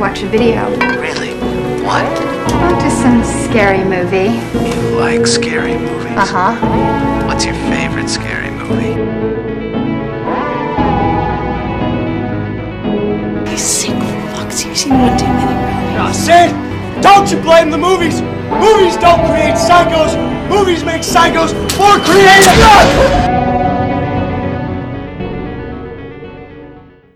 watch a video. Really? What? Oh, just some scary movie. You like scary movies? Uh huh. What's your favorite scary movie? These sick fucks. You've seen one too many, Riley. I said, don't you blame the movies. Movies don't create psychos. Movies make psychos more creative.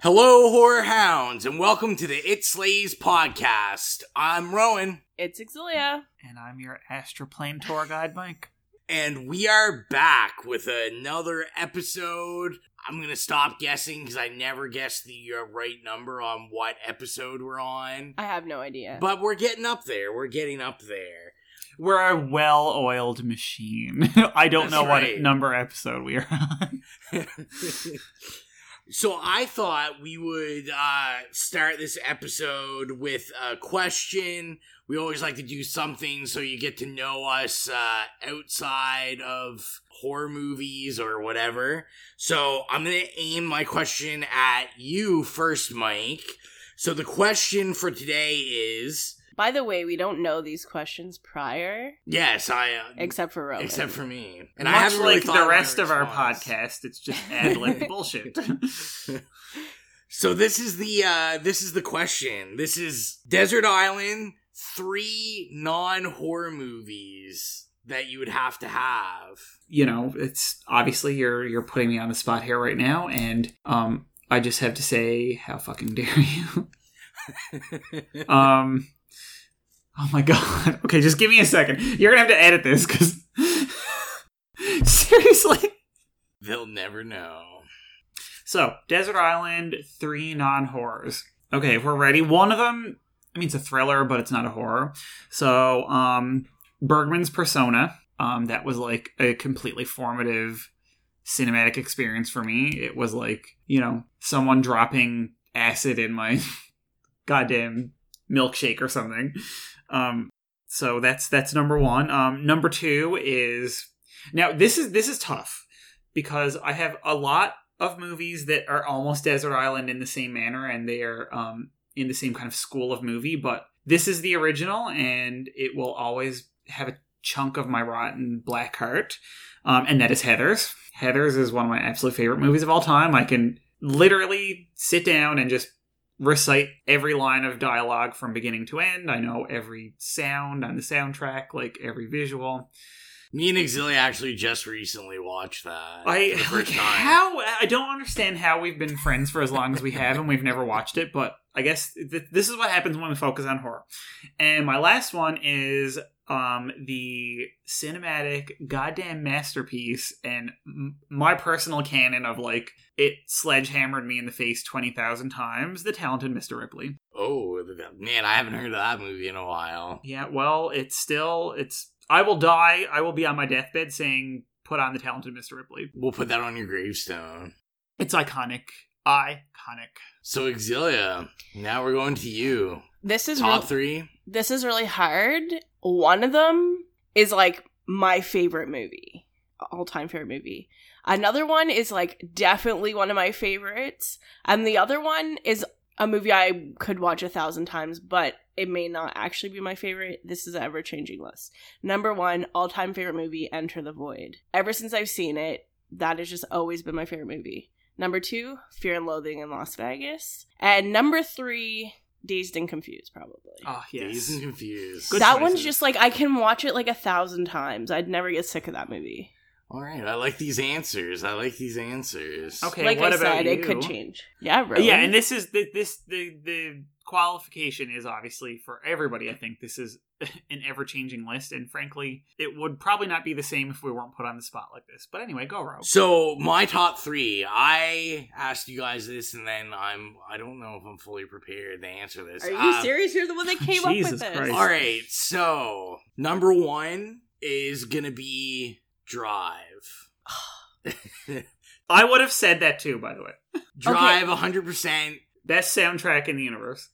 Hello, horror hounds, and welcome to the It Slays podcast. I'm Rowan, It's Xylia. And I'm your astroplane tour guide, Mike. and we are back with another episode. I'm gonna stop guessing because I never guess the uh, right number on what episode we're on. I have no idea. But we're getting up there. We're getting up there. We're a well oiled machine. I don't That's know right. what number episode we are on. so I thought we would uh, start this episode with a question. We always like to do something so you get to know us uh, outside of horror movies or whatever. So I'm going to aim my question at you first, Mike. So the question for today is By the way, we don't know these questions prior, yes, I uh, except for Rowan. except for me, and Much I haven't really like the rest of our podcast, it's just ad lib bullshit. So this is the uh this is the question. This is Desert Island three non horror movies that you would have to have. you know, it's obviously you're you're putting me on the spot here right now, and um, I just have to say, how fucking dare you? um, oh my god. Okay, just give me a second. You're gonna have to edit this because seriously. They'll never know. So, Desert Island, three non horrors. Okay, if we're ready, one of them, I mean, it's a thriller, but it's not a horror. So, um, Bergman's Persona, um, that was like a completely formative cinematic experience for me. It was like, you know, someone dropping acid in my goddamn milkshake or something. Um, so that's that's number one. Um, number two is now this is this is tough because I have a lot of movies that are almost Desert Island in the same manner, and they are um, in the same kind of school of movie. But this is the original, and it will always have a chunk of my rotten black heart, um, and that is Heathers. Heathers is one of my absolute favorite movies of all time. I can literally sit down and just recite every line of dialogue from beginning to end. I know every sound on the soundtrack, like every visual. Me and Xylia actually just recently watched that. I like time. how I don't understand how we've been friends for as long as we have and we've never watched it, but I guess th- this is what happens when we focus on horror. And my last one is um the cinematic goddamn masterpiece and m- my personal canon of like it sledgehammered me in the face 20,000 times the talented Mr. Ripley. Oh man, I haven't heard of that movie in a while. Yeah, well, it's still it's I will die. I will be on my deathbed saying put on the talented Mr. Ripley. We'll put that on your gravestone. It's iconic. Iconic. So Xylia, now we're going to you. This is Top real- three. This is really hard. One of them is like my favorite movie, all time favorite movie. Another one is like definitely one of my favorites, and the other one is a movie I could watch a thousand times, but it may not actually be my favorite. This is an ever changing list. Number one, all time favorite movie, Enter the Void. Ever since I've seen it, that has just always been my favorite movie. Number two, Fear and Loathing in Las Vegas. And number three, Dazed and Confused, probably. Oh, yes. Dazed and confused. Good that one's just like I can watch it like a thousand times. I'd never get sick of that movie. All right, I like these answers. I like these answers. Okay, like what I about said, it could change. Yeah, Rowan. Yeah, and this is the this the the qualification is obviously for everybody. I think this is an ever changing list, and frankly, it would probably not be the same if we weren't put on the spot like this. But anyway, go Ro. So my top three. I asked you guys this, and then I'm. I don't know if I'm fully prepared to answer this. Are you Uh, serious? You're the one that came up with this. Christ. All right. So number one is gonna be Drive. I would have said that too. By the way, Drive, 100 percent best soundtrack in the universe.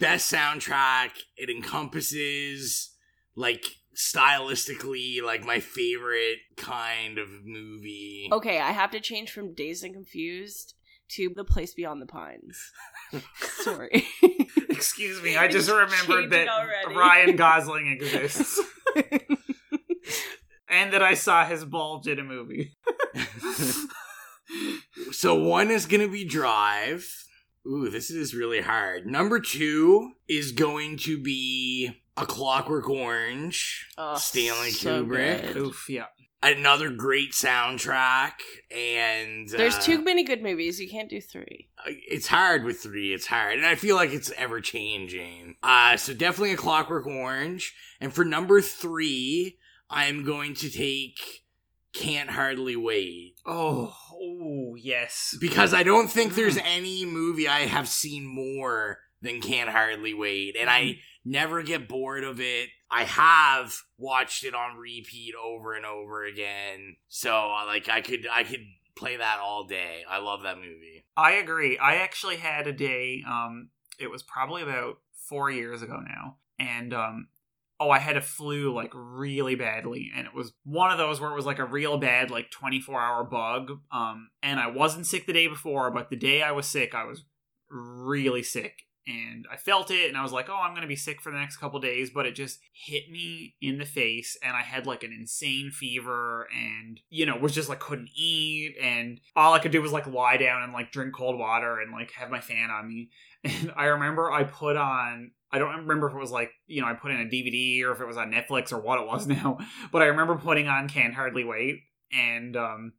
best soundtrack. It encompasses like stylistically like my favorite kind of movie. Okay, I have to change from Dazed and Confused to The Place Beyond the Pines. Sorry. Excuse me, I just remembered that already. Ryan Gosling exists. and that I saw his bulge in a movie. So one is gonna be Drive. Ooh, this is really hard. Number two is going to be A Clockwork Orange, Oh, Stanley so Kubrick. good. Oof, yeah. Another great soundtrack, and There's uh, too many good movies. You can't do three. It's hard with three. It's hard, and I feel like it's ever changing. Uh, so definitely a Clockwork Orange. And for number three, I'm going to take Can't Hardly Wait. Oh, oh, yes. because I don't think there's Mm. any movie I have seen more than Can't Hardly Wait, and I Mm. never get bored of it. I have watched it on repeat over and over again, so uh, like I could I could play that all day. I love that movie. I agree. I actually had a day, um, it was probably about four years ago now, and um oh, I had a flu like really badly, and it was one of those where it was like a real bad, like 24 hour bug. Um, and I wasn't sick the day before, but the day I was sick, I was really sick. And I felt it, and I was like, "Oh, I'm gonna be sick for the next couple days," but it just hit me in the face, and I had like an insane fever, and you know, was just like couldn't eat, and all I could do was like lie down and like drink cold water and like have my fan on me. And I remember I put on I don't remember if it was like, you know, I put in a DVD or if it was on Netflix or what it was now, but I remember putting on Can't Hardly Wait and um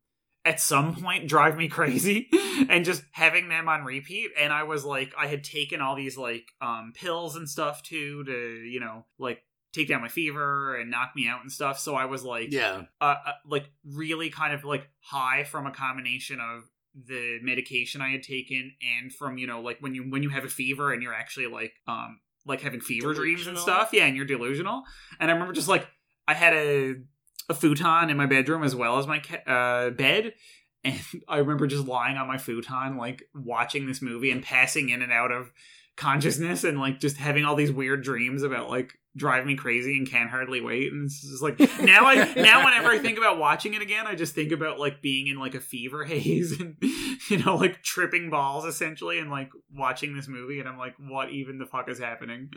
at some point drive me crazy and just having them on repeat and I was like I had taken all these like um pills and stuff too to, you know, like take down my fever and knock me out and stuff. So I was like Yeah, uh, uh, like really kind of like high from a combination of the medication I had taken and from you know like when you when you have a fever and you're actually like um like having fever dreams and stuff. Yeah and you're delusional. And I remember just like I had a a futon in my bedroom as well as my ca- uh, bed. And I remember just lying on my futon like watching this movie and passing in and out of consciousness and like just having all these weird dreams about like drive me crazy and can't hardly wait and it's just like now i now whenever i think about watching it again i just think about like being in like a fever haze and you know like tripping balls essentially and like watching this movie and i'm like what even the fuck is happening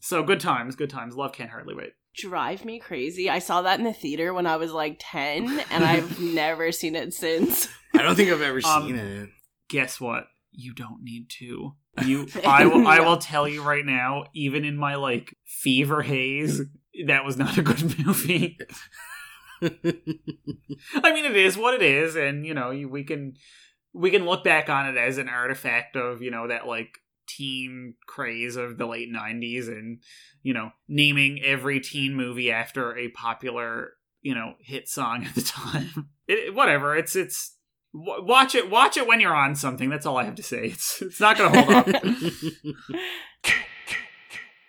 so good times good times love can't hardly wait Drive me crazy. I saw that in the theater when I was like 10, and I've never seen it since. I don't think I've ever Um, seen it. guess what you don't need to. You i will i will tell you right now even in my like fever haze that was not a good movie. I mean, it is what it is, and you know, we can we can look back on it as an artifact of you know that like teen craze of the late '90s, and you know, naming every teen movie after a popular you know hit song at the time. It, whatever, it's it's watch it watch it when you're on something. That's all I have to say. It's it's not going to hold up.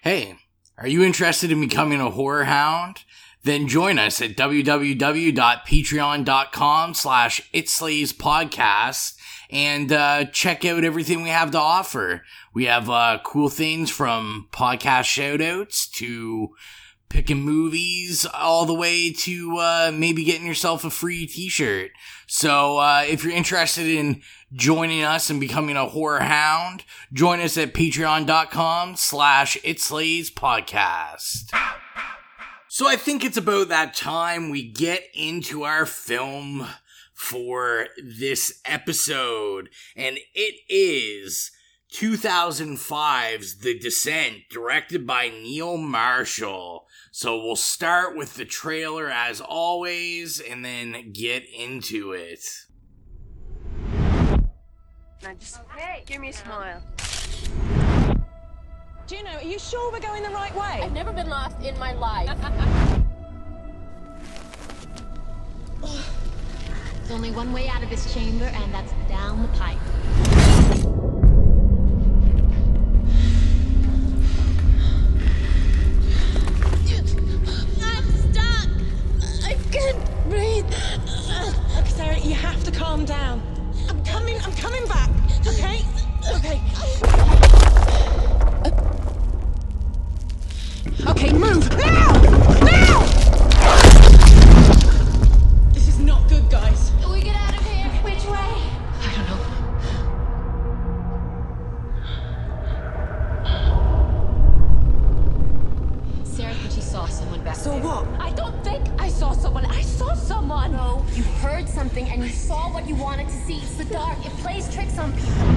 Hey, are you interested in becoming a horror hound? Then join us at www.patreon.com slash itslays podcast and uh, check out everything we have to offer. We have uh, cool things from podcast shoutouts to picking movies all the way to uh, maybe getting yourself a free t-shirt. So uh, if you're interested in joining us and becoming a horror hound, join us at patreon.com slash podcast. So I think it's about that time we get into our film for this episode, and it is 2005's The Descent, directed by Neil Marshall. So we'll start with the trailer as always, and then get into it. Now just give me a smile. Juno, are you sure we're going the right way? I've never been lost in my life. There's only one way out of this chamber, and that's down the pipe. Can't breathe. Okay, Sarah, you have to calm down. I'm coming. I'm coming back. Okay. Okay. Okay, move now! Saw what you wanted to see. It's the dark. It plays tricks on people.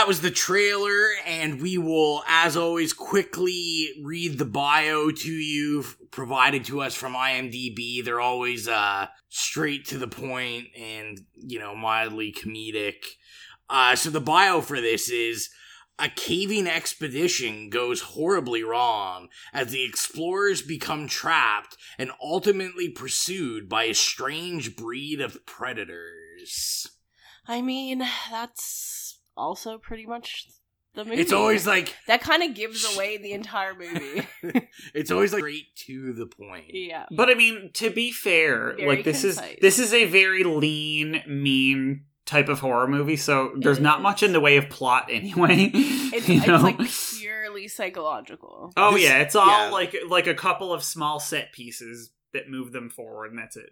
That was the trailer, and we will, as always, quickly read the bio to you, provided to us from IMDb. They're always uh, straight to the point and, you know, mildly comedic. Uh, so the bio for this is a caving expedition goes horribly wrong as the explorers become trapped and ultimately pursued by a strange breed of predators. I mean, that's also pretty much the movie. It's always like that kind of gives away the entire movie. it's always like straight to the point. yeah. But I mean, to be fair, Very like this concise. is this is a very lean, mean type of horror movie, so there's It not is. much in the way of plot anyway. It's, you it's like purely psychological. oh yeah, it's all yeah. like like a couple of small set pieces that move them forward, and that's it.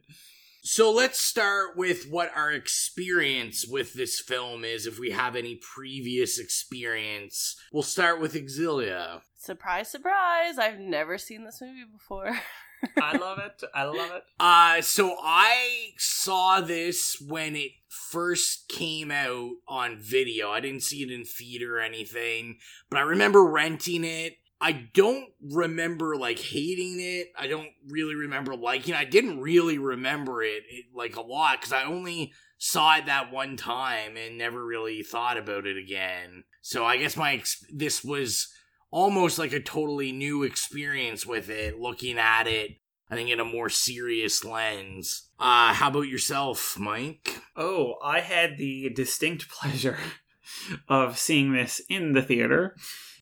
So let's start with what our experience with this film is, if we have any previous experience. We'll start with Xylia. Surprise, surprise! I've never seen this movie before. I love it. I love it. Uh, so I saw this when it first came out on video. I didn't see it in theater or anything, but I remember renting it. I don't remember like hating it. I don't really remember liking. it. I didn't really remember it, it like a lot because I only saw it that one time and never really thought about it again. So I guess my this was almost like a totally new experience with it, looking at it I think in a more serious lens. Uh, how about yourself, Mike? Oh, I had the distinct pleasure of seeing this in the theater.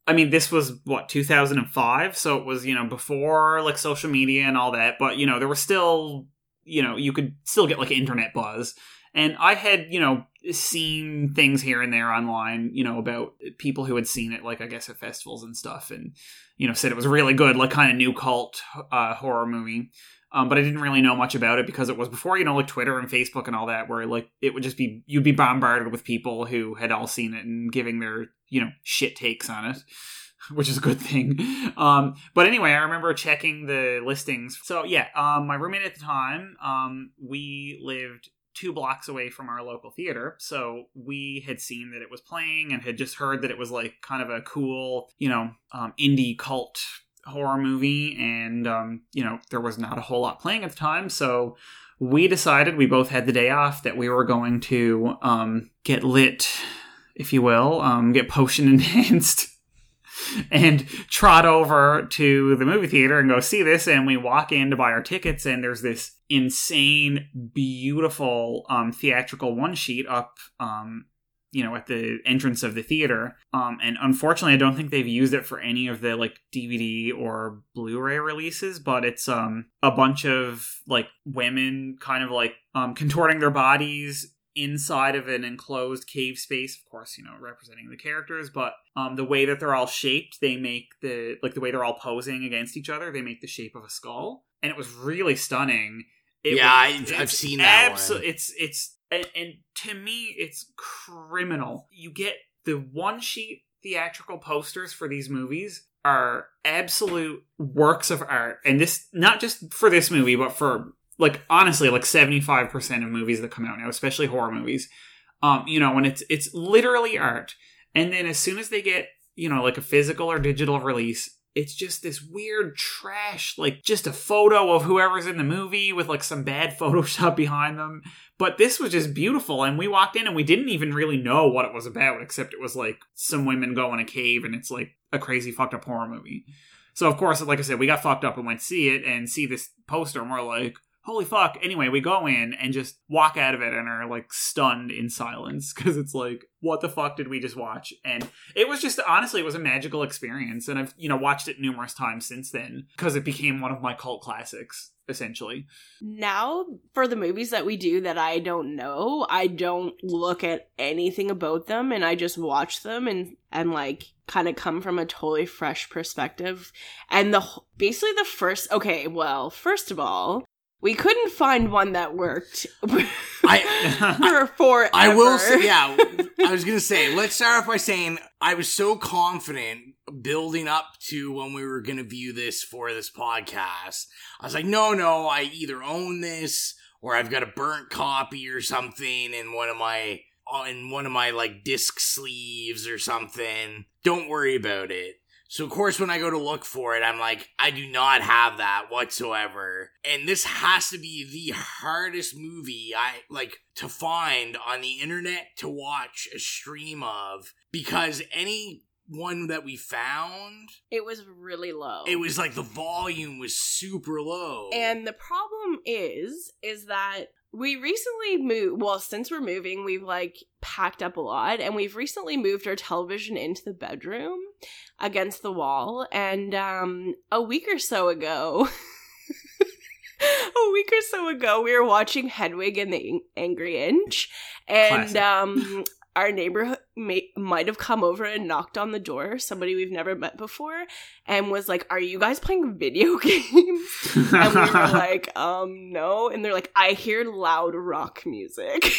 I mean, this was what 2005, so it was you know before like social media and all that. But you know, there was still you know you could still get like internet buzz, and I had you know seen things here and there online, you know, about people who had seen it, like I guess at festivals and stuff, and you know said it was really good, like kind of new cult uh, horror movie. Um, but I didn't really know much about it because it was before, you know, like Twitter and Facebook and all that, where like it would just be you'd be bombarded with people who had all seen it and giving their you know shit takes on it, which is a good thing. Um, but anyway, I remember checking the listings. So yeah, um, my roommate at the time, um, we lived two blocks away from our local theater, so we had seen that it was playing and had just heard that it was like kind of a cool, you know, um, indie cult horror movie and um, you know there was not a whole lot playing at the time so we decided we both had the day off that we were going to um, get lit if you will um, get potion enhanced and trot over to the movie theater and go see this and we walk in to buy our tickets and there's this insane beautiful um, theatrical one sheet up um, you know at the entrance of the theater um and unfortunately i don't think they've used it for any of the like dvd or blu-ray releases but it's um a bunch of like women kind of like um contorting their bodies inside of an enclosed cave space of course you know representing the characters but um the way that they're all shaped they make the like the way they're all posing against each other they make the shape of a skull and it was really stunning it Yeah, was- I- I've seen that abso- one. it's it's and, and to me it's criminal. You get the one sheet theatrical posters for these movies are absolute works of art. And this not just for this movie but for like honestly like 75% of movies that come out now especially horror movies. Um you know when it's it's literally art. And then as soon as they get you know like a physical or digital release it's just this weird trash, like just a photo of whoever's in the movie with like some bad Photoshop behind them. But this was just beautiful, and we walked in and we didn't even really know what it was about, except it was like some women go in a cave and it's like a crazy fucked up horror movie. So of course, like I said, we got fucked up and went see it and see this poster, and we're like, holy fuck. Anyway, we go in and just walk out of it and are like stunned in silence because it's like, what the fuck did we just watch? And it was just, honestly, it was a magical experience. And I've, you know, watched it numerous times since then because it became one of my cult classics, essentially. Now, for the movies that we do that I don't know, I don't look at anything about them and I just watch them and, and like, kind of come from a totally fresh perspective. And the basically the first okay, well, first of all, we couldn't find one that worked I for forever. I will say, yeah. I was gonna say, let's start off by saying I was so confident building up to when we were gonna view this for this podcast. I was like, no, no, I either own this or I've got a burnt copy or something in one of my uh, in one of my like disc sleeves or something. Don't worry about it. So of course when I go to look for it, I'm like, I do not have that whatsoever. And this has to be the hardest movie I like to find on the internet to watch a stream of because any one that we found it was really low. it was like the volume was super low And the problem is, is that we recently moved. Well, since we're moving, we've like packed up a lot, and we've recently moved our television into the bedroom against the wall. And um, a week or so ago, a week or so ago, we were watching Hedwig and the Angry Inch, and Classic. um, our neighbor may- might have come over and knocked on the door. Somebody we've never met before, and was like, "Are you guys playing video games?" and we were like, um, no. And they're like, I hear loud rock music.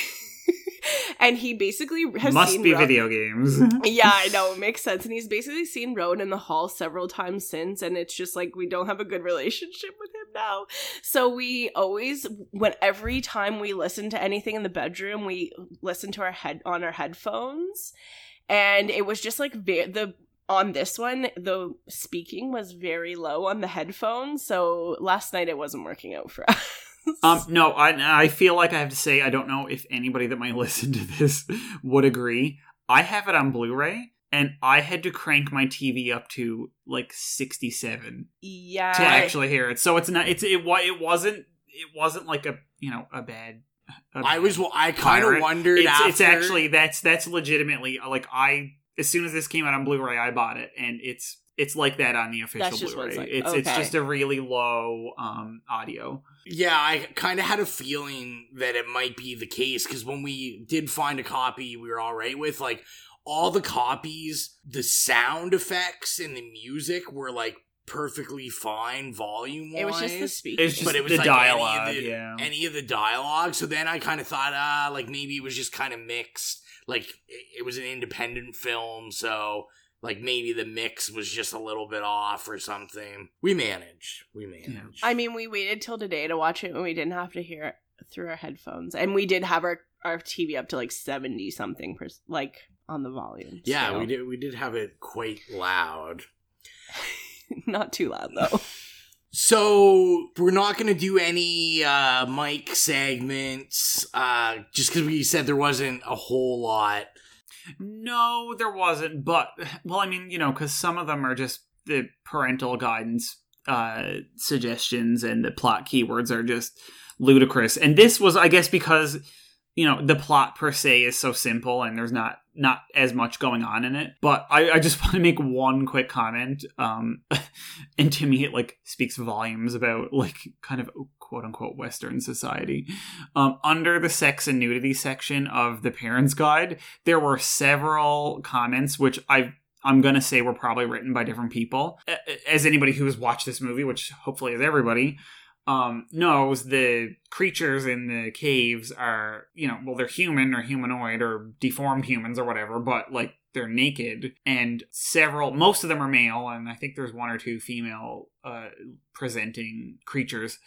and he basically has Must seen be video games. yeah, I know it makes sense. And he's basically seen Road in the Hall several times since, and it's just like we don't have a good relationship with him now. So we always, when every time we listen to anything in the bedroom, we listen to our head on our headphones, and it was just like ve- the on this one the speaking was very low on the headphones. So last night it wasn't working out for us. Um, no, I I feel like I have to say I don't know if anybody that might listen to this would agree. I have it on Blu-ray, and I had to crank my TV up to like sixty-seven yeah, to actually hear it. So it's not. It's it. wa- It wasn't. It wasn't like a you know a bad. a I bad was I kind of pirate. wondered It's, after it's actually that's that's legitimately like I as soon as this came out on Blu-ray, I bought it, and it's it's like that on the official That's just Blu-ray. it's like. It's it's just a really low um audio. Yeah, I kind of had a feeling that it might be the case because when we did find a copy we were all right with, like all the copies, the sound effects and the music were like perfectly fine volume wise. it was just the speaking. It's just but it was the like dialogue, any of the, yeah. any of the dialogue. So then I kind of thought, ah, like maybe it was just kind of mixed. Like it, it was an independent film, so like maybe the mix was just a little bit off or something. We managed. We managed. I mean, we waited till today to watch it, and we didn't have to hear it through our headphones, and we did have our our TV up to like seventy something, per, like on the volume. yeah, still. we did. We did have it quite loud. Not too loud though. So we're not going to do any uh, mic segments, uh, just because we said there wasn't a whole lot. No, there wasn't. But well, I mean, you know, because some of them are just the parental guidance uh, suggestions, and the plot keywords are just ludicrous. And this was, I guess, because you know the plot per se is so simple, and there's not not as much going on in it. But I, I just want to make one quick comment. Um, and to me, it like speaks volumes about like kind of quote unquote Western society. Um, under the sex and nudity section of the Parents Guide, there were several comments which I I'm gonna say were probably written by different people. As anybody who has watched this movie, which hopefully is everybody, um, knows the creatures in the caves are you know well they're human or humanoid or deformed humans or whatever, but like they're naked. And several most of them are male and I think there's one or two female uh, presenting creatures.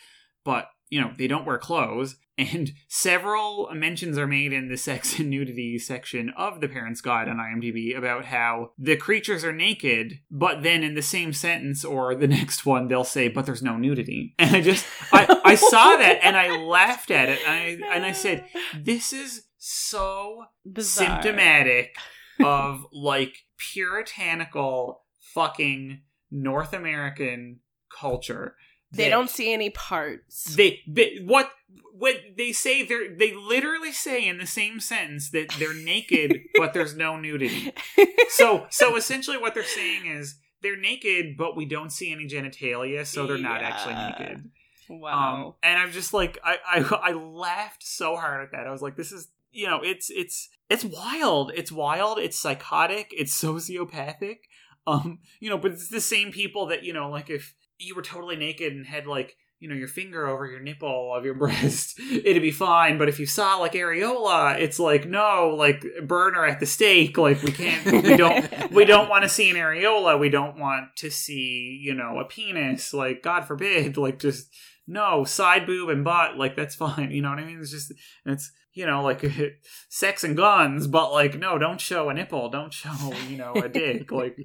But you know they don't wear clothes. And several mentions are made in the sex and nudity section of the parents guide on imdb about how the creatures are naked but then in the same sentence or the next one they'll say but there's no nudity. And i just i, I saw that and i laughed at it. And i and i said this is so Bizarre. symptomatic of like puritanical fucking north american culture They don't see any parts. they, they what what they say they're they literally say in the same sentence that they're naked but there's no nudity. So so essentially what they're saying is they're naked but we don't see any genitalia so they're not actually naked. Wow. um and i'm just like I, I i laughed so hard at that. I was like this is you know it's it's it's wild. It's wild. It's psychotic. It's sociopathic. Um you know but it's the same people that you know like if you were totally naked and had like you know your finger over your nipple of your breast it'd be fine. But if you saw like areola it's like no like burner at the stake. Like we can't we don't we don't want to see an areola. We don't want to see you know a penis. Like god forbid. Like just no side boob and butt. Like that's fine. You know what i mean? It's just it's you know like sex and guns. But like no don't show a nipple. Don't show you know a dick. Like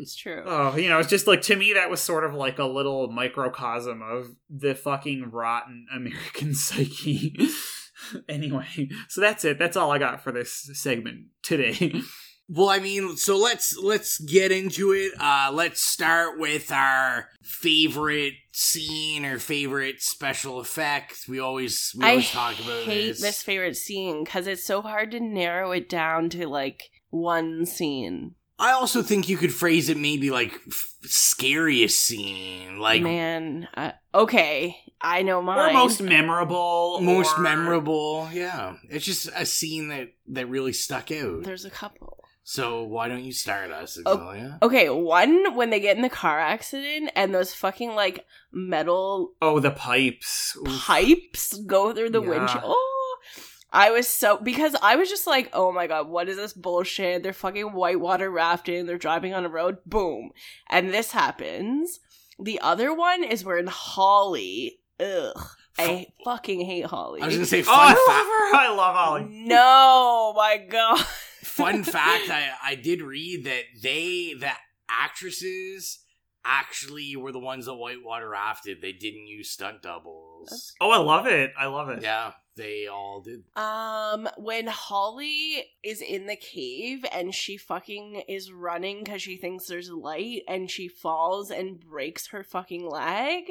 it's true. oh you know it's just like to me that was sort of like a little microcosm of the fucking rotten american psyche anyway so that's it that's all i got for this segment today Well, I mean, so let's let's get into it. Uh let's start with our favorite scene or favorite special effect. We always we I always talk about hate this. this favorite scene because it's so hard to narrow it down to like one scene. I also think you could phrase it maybe like f- scariest scene, like Man, uh, okay, I know or mine. most memorable most or- memorable. Yeah, it's just a scene that that really stuck out. There's a couple. So why don't you start us, Oh, Okay, one when they get in the car accident and those fucking like metal oh the pipes Oof. pipes go through the Yeah. windshield. Oh, I was so because I was just like, oh my god, what is this bullshit? They're fucking whitewater rafting. They're driving on a road. Boom, and this happens. The other one is we're in Holly. Ugh, I fucking hate Holly. I was gonna say oh fun i fact. love her i love holly no, my god. fun fact I, I did read that they the actresses actually were the ones that whitewater rafted they didn't use stunt doubles oh i love it i love it yeah they all did Um, when Holly is in the cave and she fucking is running because she thinks there's light and she falls and breaks her fucking leg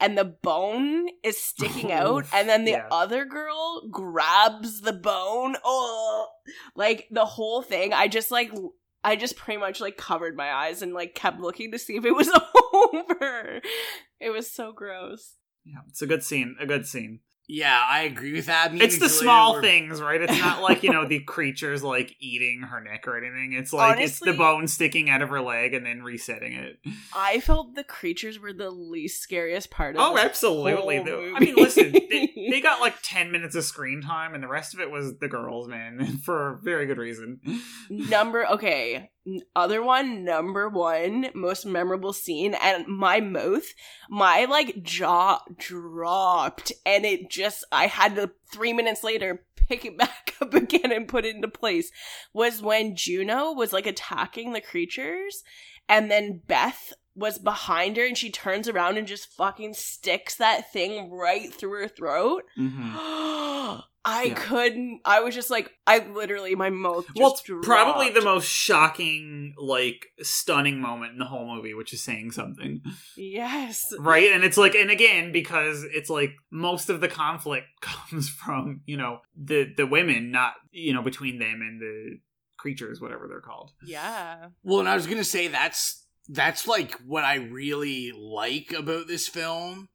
and the bone is sticking out and then the Yeah. other girl grabs the bone. Oh, like the whole thing. I just like. I just pretty much like covered my eyes and like kept looking to see if it was over. It was so gross. yeah it's a good scene a good scene yeah i agree with that. Me it's the Xylia small were- things right? It's not like you know the creatures like eating her neck or anything. It's like it's the Honestly- bone sticking out of her leg and then resetting it. I felt the creatures were the least scariest part of Oh, absolutely. whole The- I mean, listen, they, they got like 10 minutes of screen time, and the rest of it was the girls, man, for very good reason. number okay n- other one number one most memorable scene and my mouth my like jaw dropped and it just i had to three minutes later pick it back up again and put it into place was when juno was like attacking the creatures and then beth was behind her and she turns around and just fucking sticks that thing right through her throat mm-hmm. I Yeah. couldn't. I was just like, I literally, my mouth. Just well, it's probably the most shocking, like, stunning moment in the whole movie, which is saying something. Yes. Right? And it's like, and again, because it's like most of the conflict comes from, you know, the, the women, not, you know, between them and the creatures, whatever they're called. Yeah. well and i was gonna say that's that's like what i really like about this film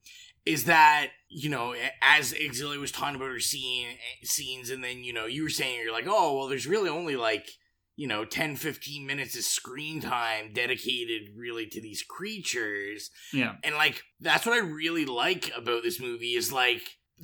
is that you know as Xylia was talking about her scene eh, scenes and then you know you were saying you're like oh well there's really only like you know 10 15 minutes of screen time dedicated really to these creatures Yeah. and like that's what I really like about this movie is like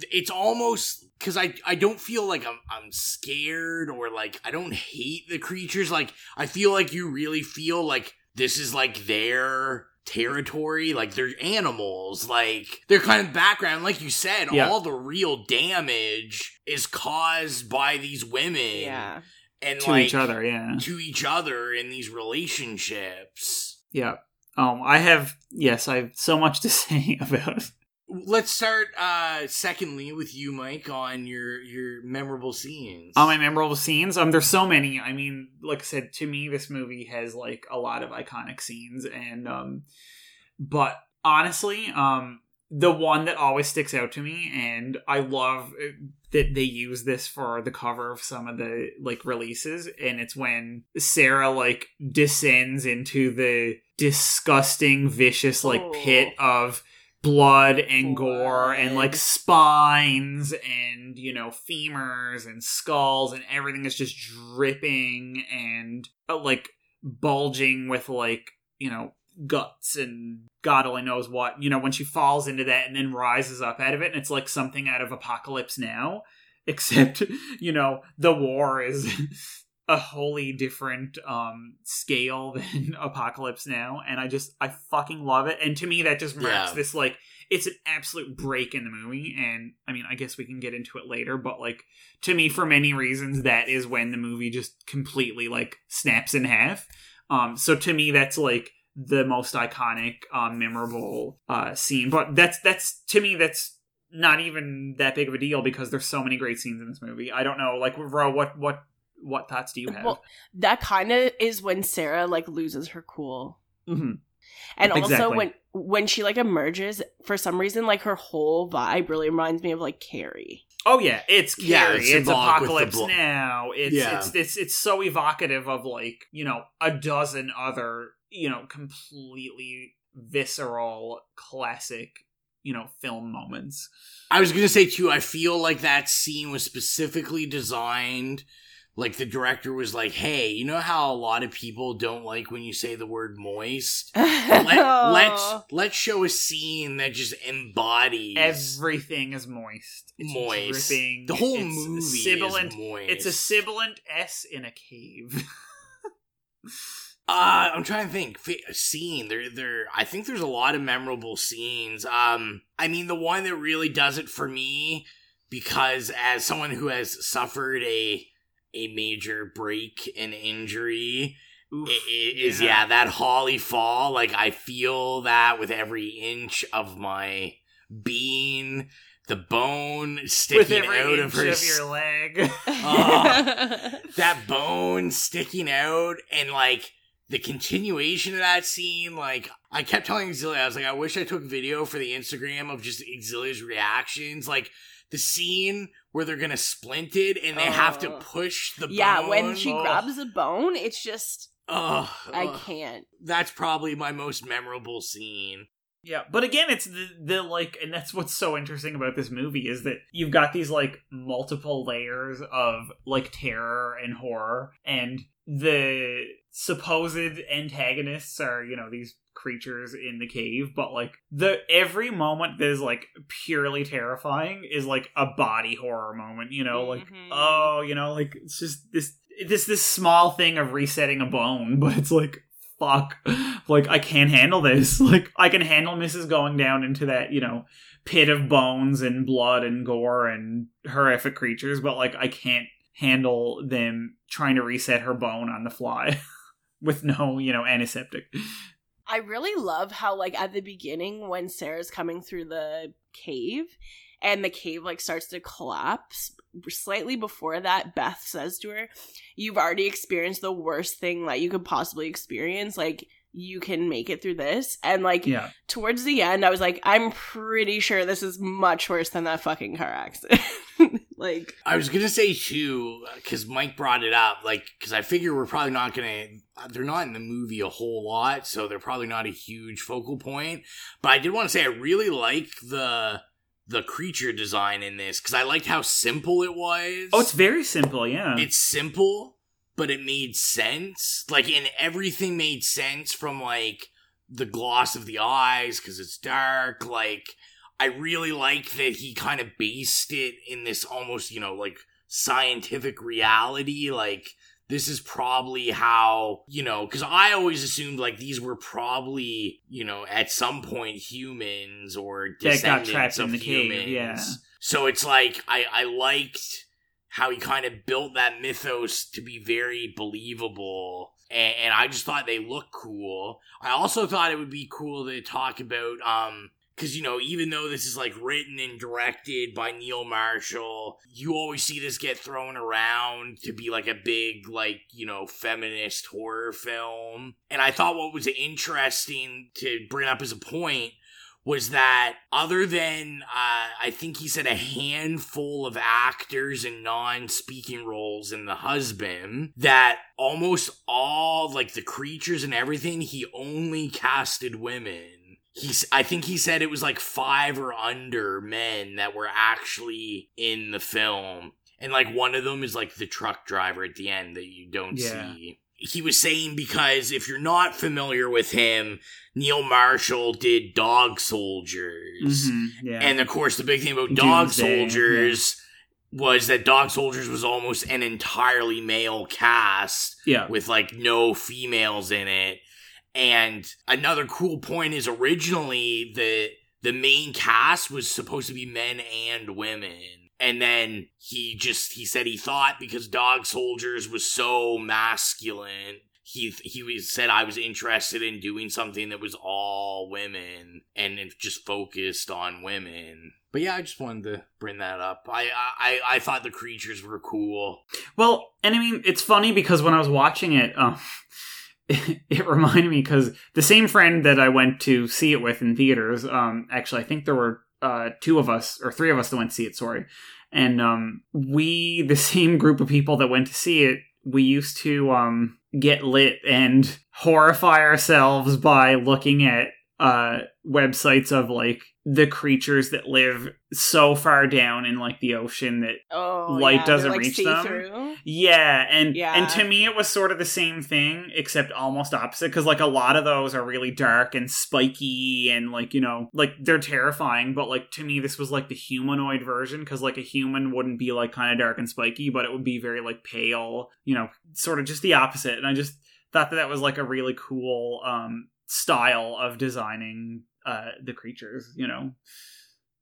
it's almost because I I don't feel like I'm I'm scared or like I don't hate the creatures. Like I feel like you really feel like this is like their territory. Like they're animals. Like their kind of background, like you said, Yeah. all the real damage is caused by these women. Yeah. And to like each other, yeah. to each other in these relationships. Yeah. Um, I have yes, I have so much to say about. Let's start uh secondly with you, Mike, on your your memorable scenes. On my memorable scenes, um, there's so many. I mean, like I said, to me, this movie has like a lot of iconic scenes, and um, but honestly, um, the one that always sticks out to me, and I love uh, that they use this for the cover of some of the like releases, and it's when Sarah like descends into the disgusting, vicious like Oh. pit of blood and gore and like spines and you know femurs and skulls and everything is just dripping and uh, like bulging with like you know guts and god only knows what. You know when she falls into that and then rises up out of it and it's like something out of apocalypse now except you know the war is a wholly different um scale than apocalypse now and i just i fucking love it. And to me that just marks Yeah. this like it's an absolute break in the movie and i mean i guess we can get into it later but like to me for many reasons that is when the movie just completely like snaps in half. Um so to me that's like the most iconic um memorable uh scene but that's that's to me that's not even that big of a deal because there's so many great scenes in this movie. I don't know like Ro, what what what thoughts do you have Well, that kind of is when Sarah like loses her cool. Mhm. And also Exactly. when when she like emerges, for some reason, like her whole vibe really reminds me of like Carrie. Oh yeah, it's Yeah, Carrie. it's it's symbolic with the apocalypse blo- now. It's, Yeah. it's it's it's so evocative of like you know a dozen other you know completely visceral classic you know film moments. I was gonna say too. I feel like that scene was specifically designed. Like the director was like, "Hey, you know how a lot of people don't like when you say the word moist. Let, let's let's show a scene that just embodies Everything is moist. It's moist. dripping. The whole it's movie sibilant. is moist. It's a sibilant S in a cave. Uh, I'm trying to think. Fa- Scene. There, there. I think there's a lot of memorable scenes. Um, I mean, the one that really does it for me, because as someone who has suffered a a major break and injury, Oof, i- i- is yeah. that Holly fall. Like I feel that with every inch of my being. The bone With sticking every out inch of her of your leg. Oh. that bone sticking out and like the continuation of that scene like i kept telling Xylia, i was like i wish i took video for the instagram of just Xylia's reactions like the scene where they're gonna splint it and they have to push the yeah, bone. when she Oh. grabs the bone, it's just Ugh, I ugh. can't. that's probably my most memorable scene Yeah, but again, it's the, the like, and that's what's so interesting about this movie is that you've got these like multiple layers of like terror and horror, and the supposed antagonists are you know these creatures in the cave, but like the every moment that is like purely terrifying is like a body horror moment. You know, like Mhm. oh, you know, like it's just this this this small thing of resetting a bone, but it's like fuck like i can't handle this like i can handle mrs going down into that you know pit of bones and blood and gore and horrific creatures but like i can't handle them trying to reset her bone on the fly with no you know antiseptic I really love how like at the beginning when Sarah's coming through the cave and the cave like starts to collapse slightly before that Beth says to her you've already experienced the worst thing that you could possibly experience. Like you can make it through this. And like yeah. towards the end I was like I'm pretty sure this is much worse than that fucking car accident like I was gonna say too, because uh, Mike brought it up. Like, because I figure we're probably not gonna. Uh, they're not in the movie a whole lot, so they're probably not a huge focal point. But I did want to say I really like the the creature design in this because I liked how simple it was. oh it's very simple yeah it's simple, but it made sense. Like, and everything made sense from like the gloss of the eyes because it's dark. Like, I really like that he kind of based it in this almost, you know, like scientific reality. Like, this is probably how, you know, because I always assumed like these were probably, you know, at some point humans or descendants of the cave, humans. yeah. So it's like I I liked how he kind of built that mythos to be very believable. And, and I just thought they looked cool. I also thought it would be cool to talk about um because you know even though this is like written and directed by neil marshall you always see this get thrown around to be like a big like you know feminist horror film and i thought what was interesting to bring up as a point was that other than uh, I think he said a handful of actors and non-speaking roles in The Husband, that almost all like the creatures and everything he only casted women. He's I think he said it was like five or under men that were actually in the film. And like one of them is like the truck driver at the end that you don't Yeah. see. He was saying because if you're not familiar with him, Neil Marshall did Dog Soldiers. Mhm, yeah. And of course, the big thing about Dog Doomsday, Soldiers was that Dog Soldiers was almost an entirely male cast Yeah. with like no females in it. And another cool point is originally the the main cast was supposed to be men and women. And then he just he said he thought because Dog Soldiers was so masculine, he he was said I was interested in doing something that was all women and just focused on women. But yeah, I just wanted to bring that up. I I I thought the creatures were cool. Well, and I mean, it's funny because when I was watching it, um, it, reminded me because the same friend that I went to see it with in theaters, um, actually, I think there were uh, two of us or three of us that went to see it. Sorry, and um, we, the same group of people that went to see it, we used to um, get lit and horrify ourselves by looking at uh, websites of like the creatures that live so far down in like the ocean that Oh, light yeah, doesn't like, reach them. Yeah, and Yeah. and to me it was sort of the same thing except almost opposite because like a lot of those are really dark and spiky and like you know like they're terrifying. But like to me this was like the humanoid version because like a human wouldn't be like kind of dark and spiky, but it would be very like pale. You know, sort of just the opposite. And I just thought that that was like a really cool um style of designing uh the creatures. You know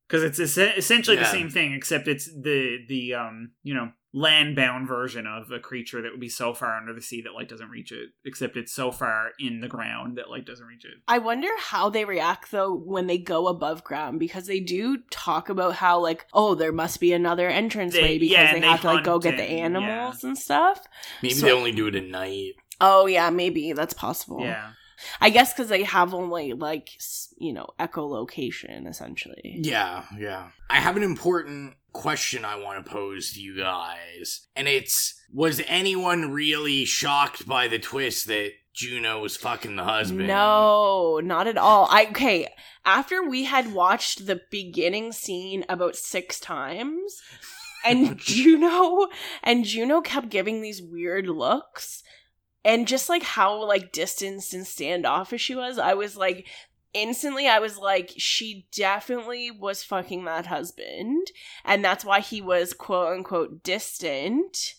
because it's es- essentially the same thing except it's the the um you know land bound version of a creature that would be so far under the sea that light doesn't reach it except it's so far in the ground that light doesn't reach it I wonder how they react though when they go above ground because they do talk about how like oh there must be another entranceway They- because yeah, they and have to like go hunt get the and- animals and stuff. Maybe So- they only do it at night. Oh yeah, maybe that's possible. yeah I guess because they have only like you know echolocation essentially. Yeah, yeah. I have an important question I want to pose to you guys. And it's was anyone really shocked by the twist that Juno was fucking the husband? No, not at all. I okay. After we had watched the beginning scene about six times, and Juno and Juno kept giving these weird looks, and just like how like distanced and standoffish she was, I was like instantly I was like she definitely was fucking that husband and that's why he was quote unquote distant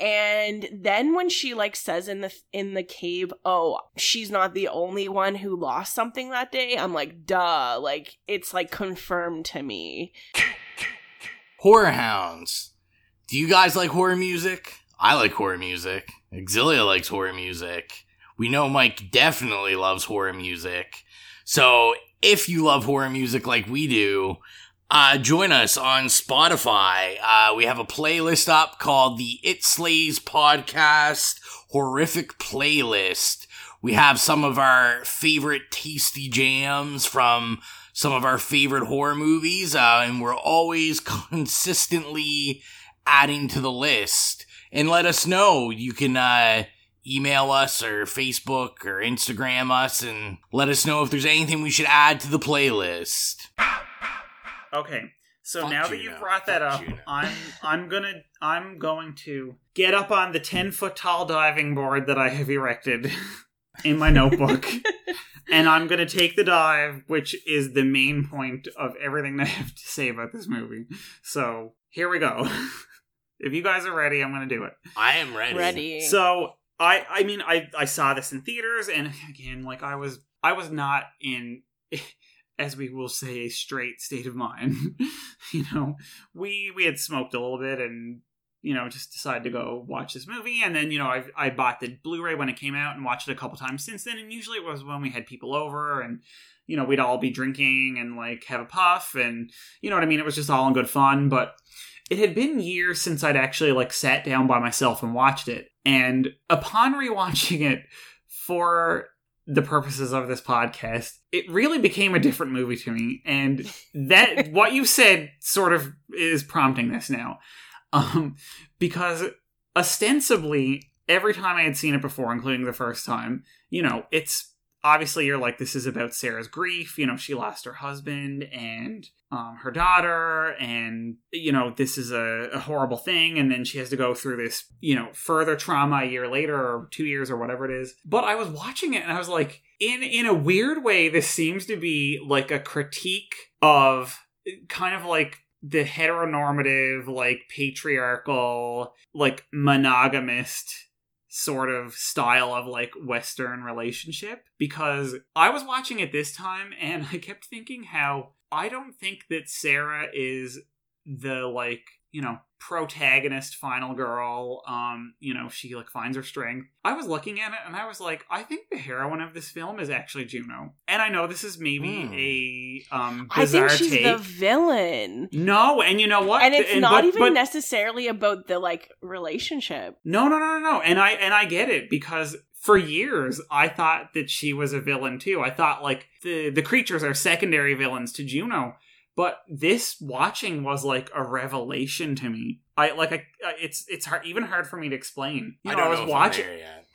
and then when she like says in the in the cave oh she's not the only one who lost something that day i'm like duh like it's like confirmed to me Horror hounds. Do you guys like horror music? I like horror music. Xylia likes horror music. We know Mike definitely loves horror music. So if you love horror music like we do, uh, join us on Spotify. Uh, we have a playlist up called the It Slays Podcast Horrific Playlist. We have some of our favorite tasty jams from some of our favorite horror movies, uh, and we're always consistently adding to the list. And let us know. You can uh, email us or Facebook or Instagram us and let us know if there's anything we should add to the playlist. okay so Fuck now that you've brought that Fuck up i'm i'm gonna i'm going to get up on the 10 foot tall diving board that i have erected in my notebook and I'm going to take the dive, which is the main point of everything that I have to say about this movie. So here we go. If you guys are ready, I'm gonna do it. I am ready. Ready. So I I mean I I saw this in theaters and again like I was I was not in as we will say a straight state of mind. you know, we we had smoked a little bit and you know just decided to go watch this movie and then you know I I bought the Blu-ray when it came out and watched it a couple times since then and usually it was when we had people over and you know we'd all be drinking and like have a puff and you know what I mean it was just all in good fun but it had been years since I'd actually like sat down by myself and watched it. And upon rewatching it for the purposes of this podcast, it really became a different movie to me. And that what you said sort of is prompting this now. Um because ostensibly every time I had seen it before, including the first time, you know, it's obviously you're like this is about Sarah's grief. You know, she lost her husband and um, her daughter, and you know this is a, a horrible thing. And then she has to go through this, you know, further trauma a year later or two years or whatever it is. But I was watching it and I was like, in in a weird way, this seems to be like a critique of kind of like the heteronormative, like patriarchal, like monogamist sort of style of like Western relationship because I was watching it this time and I kept thinking how I don't think that Sarah is the like, you know, protagonist final girl. Um, you know, she like finds her strength. I was looking at it and I was like, I think the heroine of this film is actually Juno. And I know this is maybe a um I bizarre think she's take. the villain. no, and you know what? And it's not but- even but- necessarily about the like relationship. No, no, no, no, no. And I and I get it because for years I thought that she was a villain too. I thought like the the creatures are secondary villains to Juno. But this watching was like a revelation to me. I like I it's it's hard even hard for me to explain. You I know, I was know watching.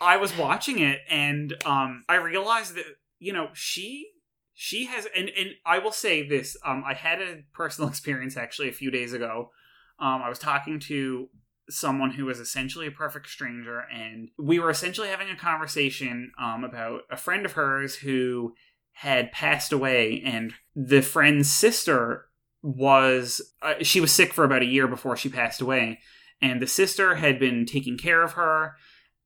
I was watching it and um I realized that you know she she has and and I will say this um I had a personal experience actually a few days ago. Um I was talking to someone who was essentially a perfect stranger and we were essentially having a conversation um about a friend of hers who had passed away and the friend's sister was uh, she was sick for about a year before she passed away and the sister had been taking care of her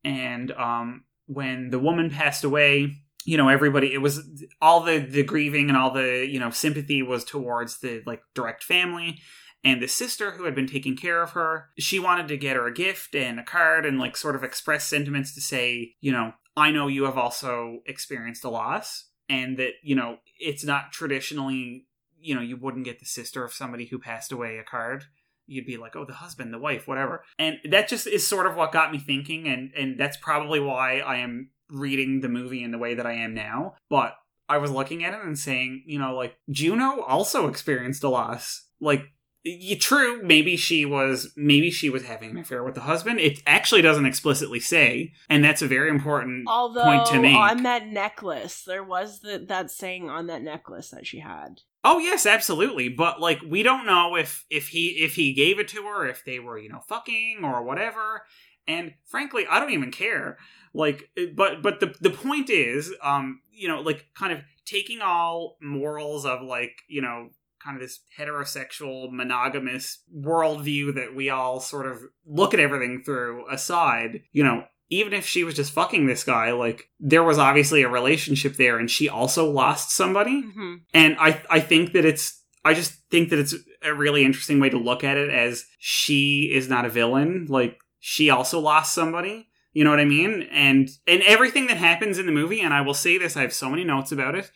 and um when the woman passed away you know everybody it was all the the grieving and all the you know sympathy was towards the like direct family and the sister who had been taking care of her she wanted to get her a gift and a card and like sort of express sentiments to say you know i know you have also experienced a loss and that you know it's not traditionally you know you wouldn't get the sister of somebody who passed away a card. You'd be like oh the husband the wife whatever. And that just is sort of what got me thinking and and that's probably why i am reading the movie in the way that i am now. But i was looking at it and saying you know like juno also experienced a loss. Like y- true maybe she was maybe she was having an affair with the husband it actually doesn't explicitly say and that's a very important Although point to make on that necklace, there was the, that saying on that necklace that she had. Oh yes, absolutely. But like we don't know if if he if he gave it to her, if they were, you know, fucking or whatever. And frankly, I don't even care. Like but but the the point is, um, you know, like kind of taking all morals of like, you know, kind of this heterosexual monogamous worldview that we all sort of look at everything through aside, you know, even if she was just fucking this guy, like there was obviously a relationship there and she also lost somebody. Mm-hmm. And I I think that it's I just think that it's a really interesting way to look at it as she is not a villain. Like she also lost somebody. You know what I mean? And and everything that happens in the movie, and I will say this, I have so many notes about it.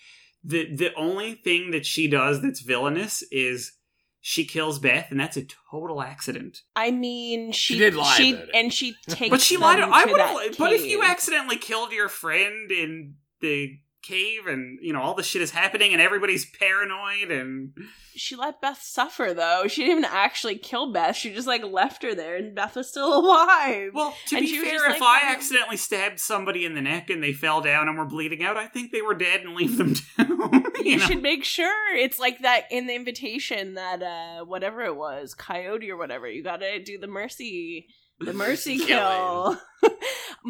The the only thing that she does that's villainous is she kills Beth, and that's a total accident. I mean, she, She did lie she- about it. and she takes. But she lied. them I would. But if you accidentally killed your friend in the cave, and you know all the shit is happening, and everybody's paranoid, and she let Beth suffer though. She didn't even actually kill Beth. She just like left her there, and Beth was still alive. well, to And be fair, if like, I accidentally stabbed somebody in the neck and they fell down and were bleeding out, I think they were dead and leave them down. you, you know? should make sure it's like that in the invitation that uh whatever it was, coyote or whatever. You gotta do the mercy, the mercy kill.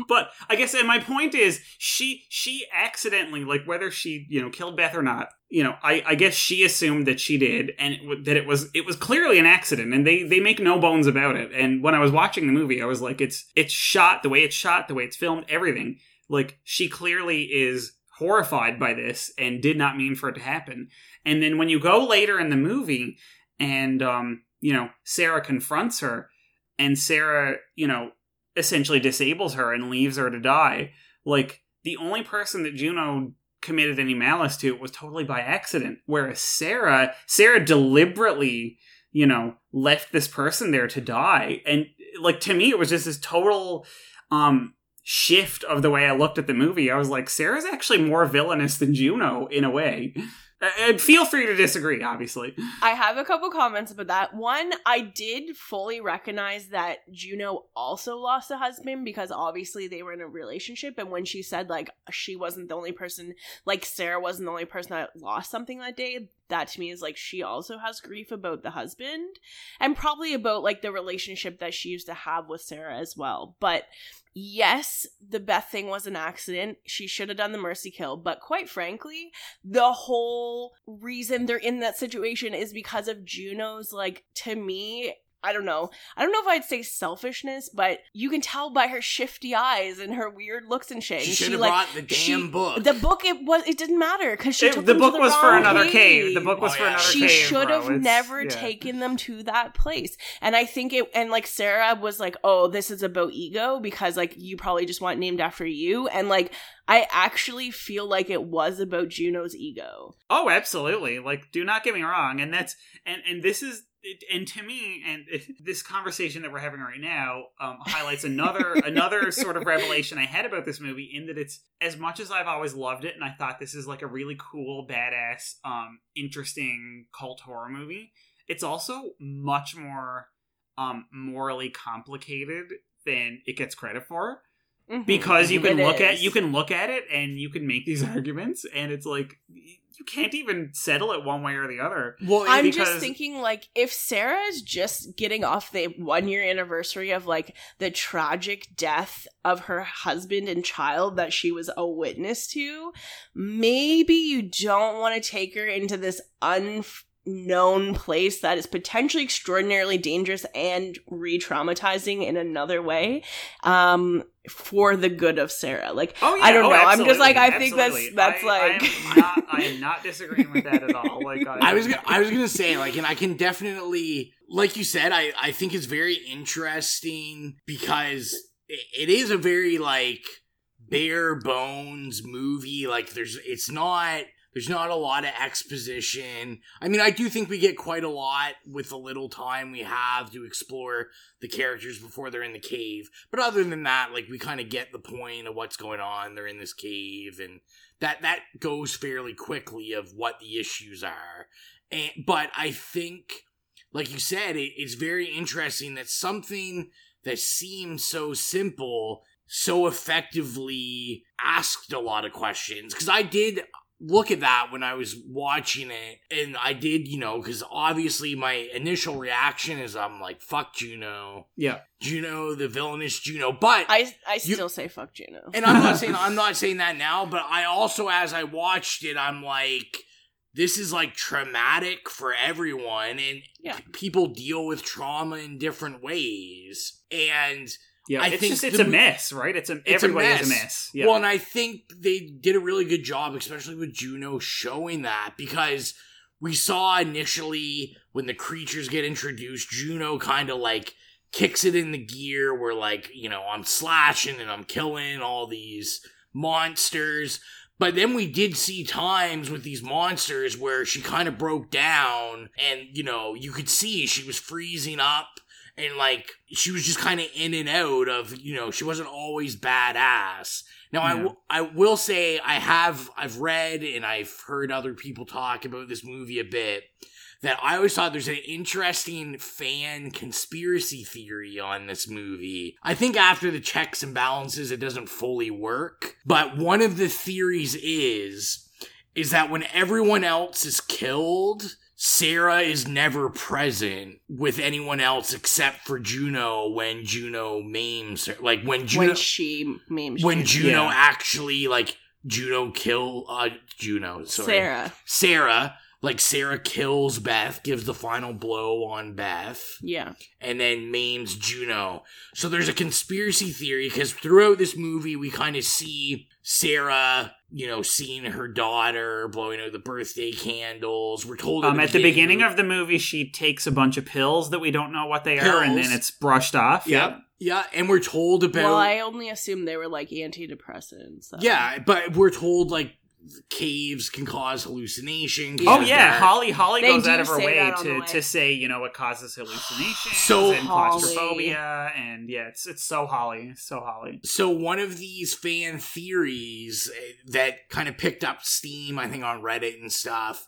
But I guess, and my point is, she she accidentally, like whether she you know killed Beth or not, you know, I, I guess she assumed that she did, and it, that it was it was clearly an accident, and they they make no bones about it. And when I was watching the movie, I was like, it's it's shot the way it's shot, the way it's filmed, everything. Like she clearly is horrified by this and did not mean for it to happen. And then when you go later in the movie, and um, you know, Sarah confronts her, and Sarah, you know, essentially disables her and leaves her to die. Like the only person that Juno committed any malice to was totally by accident. Whereas Sarah, Sarah deliberately, you know, left this person there to die. And like to me, it was just this total um shift of the way I looked at the movie. I was like, Sarah's actually more villainous than Juno in a way. Uh, and feel free to disagree, obviously. I have a couple comments about that. One, I did fully recognize that Juno also lost a husband because obviously they were in a relationship. And when she said, like, she wasn't the only person, like, Sarah wasn't the only person that lost something that day, that to me is like she also has grief about the husband and probably about, like, the relationship that she used to have with Sarah as well. But yes, the Beth thing was an accident. She should have done the mercy kill. But quite frankly, the whole reason they're in that situation is because of Juno's, like, to me, I don't know. I don't know if I'd say selfishness, but you can tell by her shifty eyes and her weird looks and shit. She And should have like, brought the damn she- book. The book it was it didn't matter because she It- took the them to book was for wrong another cave. The book was Oh, for yeah. another she cave. She should have never yeah. taken them to that place and i think it and like sarah was like oh this is about ego because like you probably just want named after you and like i actually feel like it was about juno's ego Oh, absolutely. Like, do not get me wrong. And that's and and this is and to me, and this conversation that we're having right now um, highlights another another sort of revelation I had about this movie. In that it's as much as I've always loved it, and I thought this is like a really cool, badass, um, interesting cult horror movie. It's also much more um, morally complicated than it gets credit for because you can It look at you can look at it and you can make these arguments and it's like you can't even settle it one way or the other. Well, I'm because- just thinking, like, if Sarah is just getting off the one year anniversary of, like, the tragic death of her husband and child that she was a witness to, maybe you don't want to take her into this unknown place that is potentially extraordinarily dangerous and re traumatizing in another way. Um, for the good of Sarah. Like, oh yeah I don't oh, know. I'm just like, I absolutely, think that's that's I, like. I am, not, I am not disagreeing with that at all like I, I was gonna, I was gonna say like, and I can definitely, like you said, I I think it's very interesting because it, it is a very like bare bones movie. Like there's, it's not. There's not a lot of exposition. I mean, I do think we get quite a lot with the little time we have to explore the characters before they're in the cave. But other than that, like we kind of get the point of what's going on. They're in this cave, and that that goes fairly quickly of what the issues are. And but I think, like you said, it, it's very interesting that something that seems so simple so effectively asked a lot of questions because I did look at that when I was watching it, and I did, you know, because obviously my initial reaction is I'm like, fuck Juno. Yeah. Juno, the villainous Juno. But I I You- still say fuck Juno. and I'm not saying I'm not saying that now, but I also as I watched it, I'm like, this is like traumatic for everyone, and Yeah. p- people deal with trauma in different ways, and yeah I it's think just it's the a mess right it's a it's a mess. is a mess yeah Well, and I think they did a really good job, especially with Juno showing that because we saw initially when the creatures get introduced, Juno kind of like kicks it in the gear where like, you know, I'm slashing and I'm killing all these monsters. But then we did see times with these monsters where she kind of broke down and, you know, you could see she was freezing up and like she was just kind of in and out of you know she wasn't always badass now I Yeah. w- I will say i have i've read and i've heard other people talk about this movie a bit that i always thought there's an interesting fan conspiracy theory on this movie i think after the checks and balances it doesn't fully work but one of the theories is is that when everyone else is killed Sarah is never present with anyone else except for Juno when Juno maims her. Like when Juno when she memes when Juno. Juno Yeah. actually like Juno kill uh Juno sorry Sarah. Sarah like Sarah kills Beth gives the final blow on Beth Yeah. and then maims Juno. So there's a conspiracy theory because throughout this movie we kind of see Sarah, you know, seeing her daughter blowing out the birthday candles. We're told Um, at the beginning of the movie, she takes a bunch of pills that we don't know what they are, and then it's brushed off. Yep. Yeah, and we're told about Well, I only assume they were like antidepressants. so- Yeah, but we're told like caves can cause hallucination. Oh yeah, are- Holly. Holly They goes out of her way that on the to, way. to say you know it causes hallucinations So- and Holly. claustrophobia, and yeah, it's it's so Holly, so Holly. So one of these fan theories eh, that kind of picked up steam, I think, on Reddit and stuff,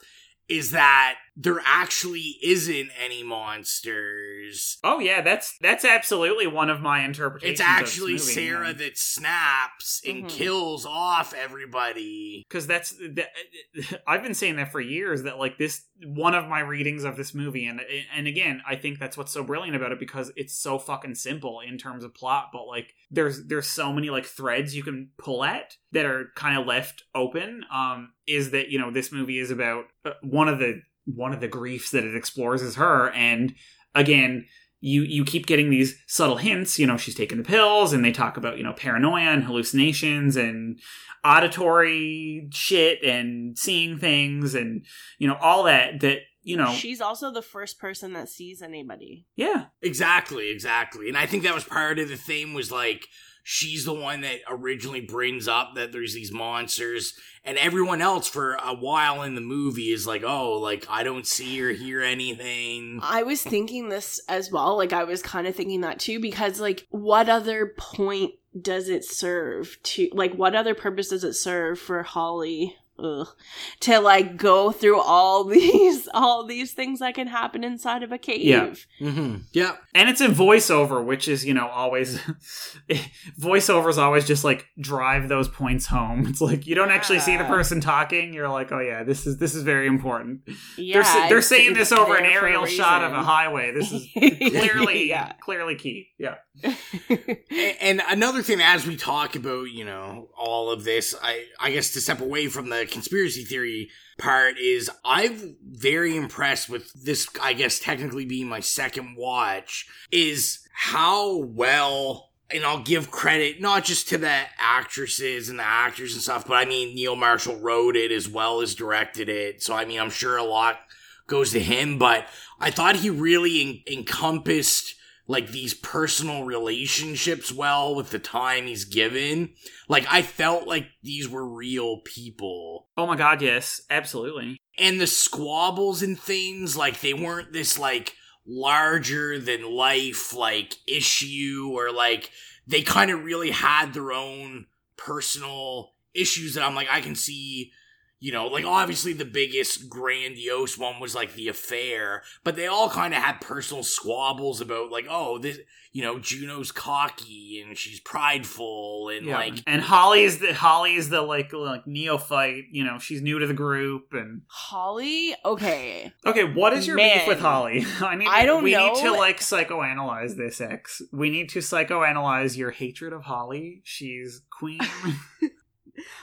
is that there actually isn't any monsters. Oh yeah, that's that's absolutely one of my interpretations. It's actually of this movie, Sarah yeah. that snaps and Mhm. kills off everybody. because that's that, I've been saying that for years that like this one of my readings of this movie and and again I think that's what's so brilliant about it because it's so fucking simple in terms of plot but like there's there's so many like threads you can pull at that are kind of left open um is that you know this movie is about uh, one of the one of the griefs that it explores is her and again you you keep getting these subtle hints you know she's taking the pills and they talk about you know paranoia and hallucinations and auditory shit and seeing things and you know all that that you know She's also the first person that sees anybody. yeah Exactly, exactly. And I think that was part of the theme was like she's the one that originally brings up that there's these monsters and everyone else for a while in the movie is like, "Oh, like I don't see or hear anything." I was thinking this as well. Like, I was kind of thinking that too, because, like, what other point does it serve to, like, what other purpose does it serve for Holly? Ugh, to like go through all these all these things that can happen inside of a cave. Yeah. Mhm. Yeah. and it's in voiceover which is you know always voiceovers always just like drive those points home it's like you don't actually see the person talking you're like oh yeah this is this is very important Yeah, they're, they're saying this over an there for a aerial shot of a highway this is clearly Yeah. clearly key yeah And another thing, as we talk about, you know, all of this, I, I guess to step away from the conspiracy theory part is I'm very impressed with this, I guess technically being my second watch, is how well, and I'll give credit not just to the actresses and the actors and stuff, but I mean, Neil Marshall wrote it as well as directed it. So, I mean, I'm sure a lot goes to him, but I thought he really en- encompassed like these personal relationships well with the time he's given. Like I felt like these were real people. oh my god yes absolutely And the squabbles and things, like they weren't this like larger than life like issue or like they kind of really had their own personal issues that I'm like I can see you know, like obviously the biggest grandiose one was like the affair, but they all kind of had personal squabbles about like, oh, this, you know, Juno's cocky and she's prideful and Yeah. like, and Holly's the Holly's the like like neophyte. You know, she's new to the group. And Holly, okay. okay, what is your Man. beef with Holly? I need. I don't we know. need to like psychoanalyze this X. We need to psychoanalyze your hatred of Holly. She's queen.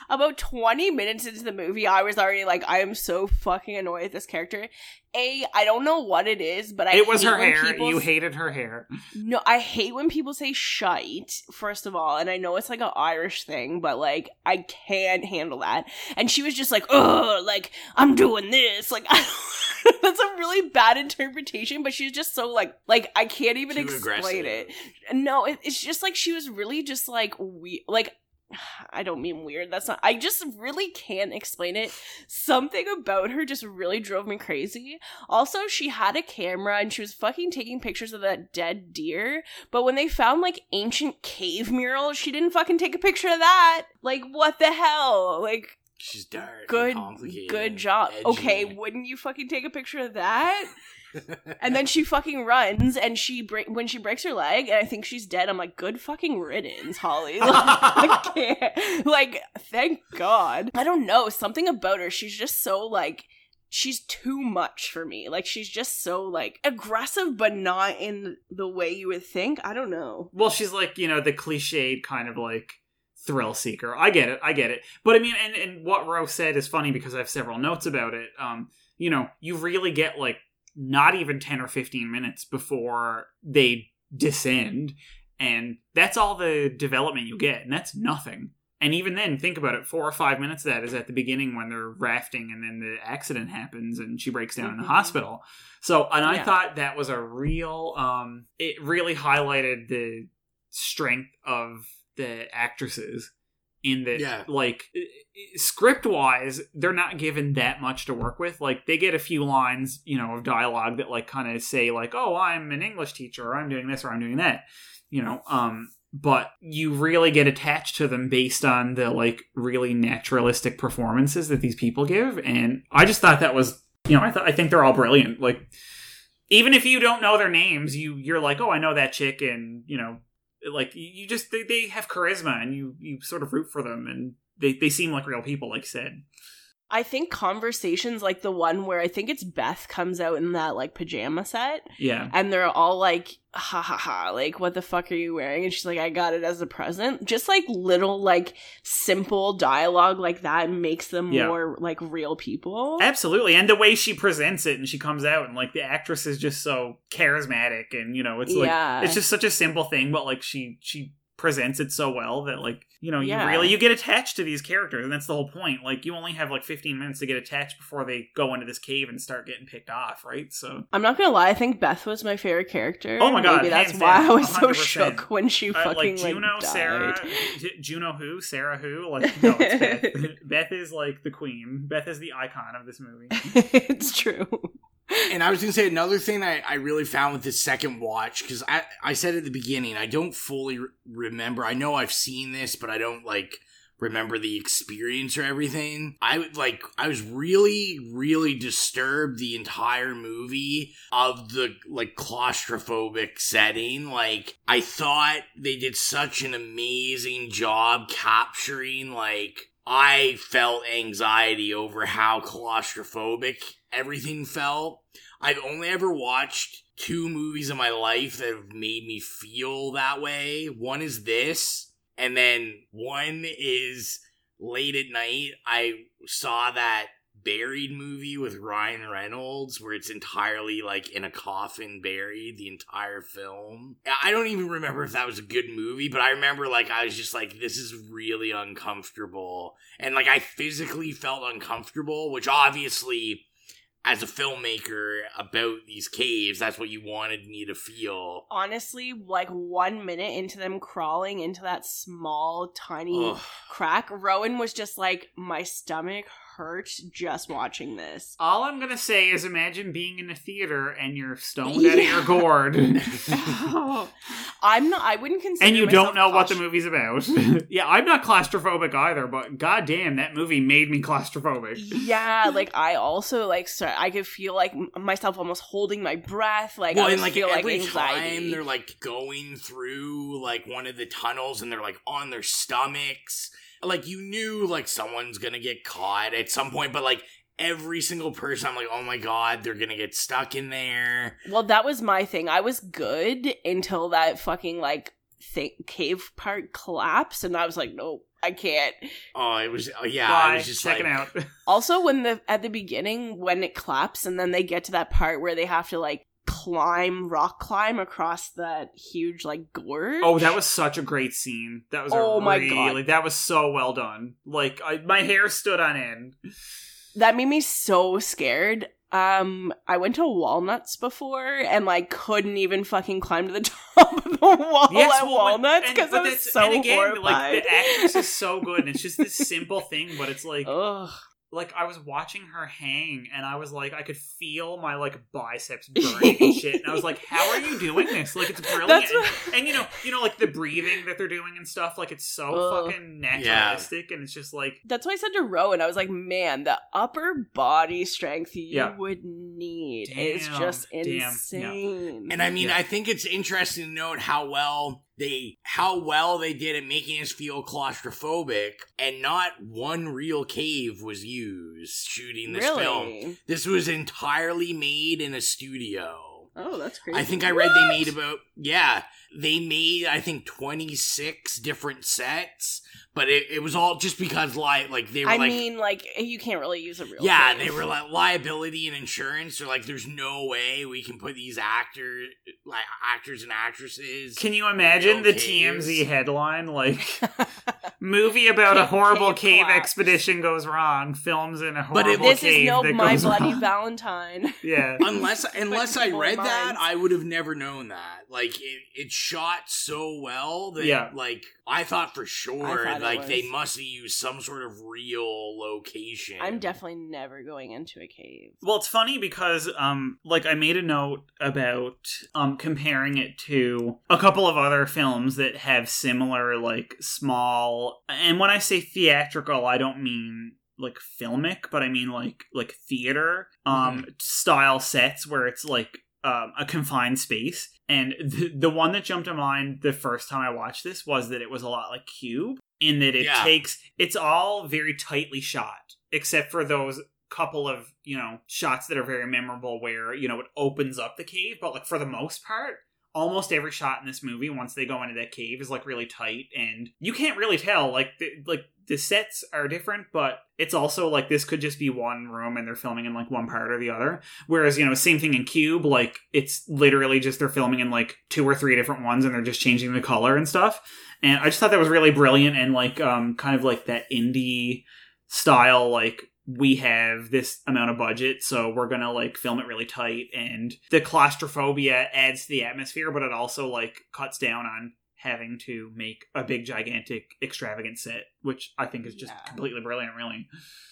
About 20 minutes into the movie, I was already like, I am so fucking annoyed with this character. A, I don't know what it is, but I it was hate her when hair. people You hated her hair. No, I hate when people say shite, first of all, and I know it's like an Irish thing, but like I can't handle that. And she was just like, oh, like I'm doing this. Like I don't, that's a really bad interpretation, but she's just so like like I can't even Too explain aggressive. it. No, it, it's just like she was really just like we like I don't mean weird. That's not. I just really can't explain it. Something about her just really drove me crazy. Also, she had a camera and she was fucking taking pictures of that dead deer. But when they found like ancient cave murals, she didn't fucking take a picture of that. Like, what the hell? Like, she's dark. good, good job. edgy. Okay, wouldn't you fucking take a picture of that? and then she fucking runs and she break when she breaks her leg and I think she's dead. I'm like, good fucking riddance, Holly. Like. Like, thank God. I don't know something about her. She's just so like she's too much for me. Like she's just so like aggressive, but not in the way you would think. I don't know. Well, she's like, you know, the cliched kind of like thrill seeker. I get it. I get it. But I mean, and, and what Rose said is funny because I have several notes about it. Um, you know, you really get like not even 10 or 15 minutes before they descend. And that's all the development you get. And that's nothing. And even then, think about it. Four or five minutes of that is at the beginning when they're rafting, and then the accident happens, and she breaks down in the Mhm. hospital. So, and I Yeah. thought that was a real. Um, it really highlighted the strength of the actresses in that, Yeah. like, script wise, they're not given that much to work with. Like, they get a few lines, you know, of dialogue that like kind of say like, "Oh, I'm an English teacher," or "I'm doing this," or "I'm doing that." You know, um, but you really get attached to them based on the like really naturalistic performances that these people give and i just thought that was you know i thought i think they're all brilliant like even if you don't know their names you you're like oh i know that chick and you know like you just they, they have charisma and you you sort of root for them and they, they seem like real people like you said I think conversations like the one where I think it's Beth comes out in that like pajama set. Yeah. And they're all like ha ha ha like what the fuck are you wearing? And she's like I got it as a present. Just like little like simple dialogue like that makes them Yeah. more like real people. Absolutely, and the way she presents it, and she comes out, and like the actress is just so charismatic, and you know, it's like Yeah. it's just such a simple thing, but like she she presents it so well that like you know you really you get attached to these characters, and that's the whole point. Like you only have like fifteen minutes to get attached before they go into this cave and start getting picked off, right? So I'm not gonna lie I think Beth was my favorite character Oh my God, maybe that's why down, I was so 100%. shook when she uh, fucking like Juno, like, Sarah, died. J- Juno who, Sarah who, like no, it's Beth. Beth is like the queen. Beth is the icon of this movie. it's true And I was gonna say another thing I, I really found with this second watch because I I said at the beginning I don't fully re- remember. I know I've seen this, but I don't like remember the experience or everything. I would like I was really really disturbed the entire movie of the like claustrophobic setting. Like I thought they did such an amazing job capturing like I felt anxiety over how claustrophobic everything felt. I've only ever watched two movies in my life that have made me feel that way. One is this, and then one is late at night. I saw that buried movie with Ryan Reynolds where it's entirely like in a coffin buried the entire film. I don't even remember if that was a good movie, but I remember like I was just like this is really uncomfortable. And like I physically felt uncomfortable, which obviously as a filmmaker about these caves, that's what you wanted me to feel. honestly like one minute into them crawling into that small tiny Ugh. crack rowan was just like my stomach hurt just watching this All I'm gonna say is imagine being in a theater and you're stoned out of your gourd. i'm not i wouldn't consider and you don't know what the movie's about. yeah, I'm not claustrophobic either, but goddamn, that movie made me claustrophobic. yeah like i also like so i could feel like myself almost holding my breath like well, i and would like feel like every anxiety time they're like going through like one of the tunnels and they're like on their stomachs, like you knew like someone's gonna get caught at some point, but like every single person, I'm like, oh my god, they're gonna get stuck in there. well that was my thing i was good until that fucking like thing, cave part collapsed and i was like no i can't Oh, it was oh, yeah, Bye. it was just Checking like, out. Also, when the at the beginning when it collapses and then they get to that part where they have to like climb, rock climb across that huge like gorge. Oh, that was such a great scene. That was Oh my really, God. Like that was so well done. Like I, my hair stood on end. that made me so scared. Um, I went to Walnuts before and like couldn't even fucking climb to the top of the wall Yes, at well, Walnuts because but I was so and again, horrified. Like the actress is so good, and it's just this simple thing, but it's like, Ugh. Like I was watching her hang, and I was like, I could feel my like biceps burning and shit, and I was like, how are you doing this? Like it's brilliant, That's and, and, you know, you know, like the breathing that they're doing and stuff, like it's so Ugh. fucking naturalistic, and it's just like. That's why I said to Rowan, I was like, man, the upper body strength you Yeah. would need is Damn, just damn, yeah. insane. And I mean, Yeah. I think it's interesting to note how well they how well they did at making us feel claustrophobic and not one real cave was used shooting this Really? film. This was entirely made in a studio. Oh, that's crazy. I think I read they made about yeah, they made I think 26 different sets, but it, it was all just because li- like they were I like mean, like you can't really use a real. yeah, cave. they were like liability and insurance. They're like, there's no way we can put these actors, like actors and actresses. Can you imagine the caves. TMZ headline? Like, movie about a horrible cave cave collapse. expedition goes wrong, films in a horrible But horrible if- This cave is no that My goes Bloody wrong. Valentine. Yeah. unless unless I people in read that. I would have never known that. Like it, it shot so well that Yeah. like I thought for sure thought like they must have used some sort of real location. I'm definitely never going into a cave. Well, it's funny because, um, like I made a note about um comparing it to a couple of other films that have similar, like small. And when I say theatrical, I don't mean like filmic, but I mean like like theater um style sets where it's like um, a confined space. And the, the one that jumped to mind the first time I watched this was that it was a lot like Cube in that it Yeah. takes it's all very tightly shot except for those couple of you know shots that are very memorable where you know it opens up the cave but like for the most part almost every shot in this movie once they go into that cave is like really tight and you can't really tell like the, like the sets are different but it's also like this could just be one room and they're filming in like one part or the other. Whereas you know same thing in cube like it's literally just they're filming in like two or three different ones and they're just changing the color and stuff. And i just thought that was really brilliant and like um kind of like that indie style like we have this amount of budget so we're gonna like film it really tight and the claustrophobia adds to the atmosphere but it also like cuts down on having to make a big gigantic extravagant set which i think is just Yeah. completely brilliant really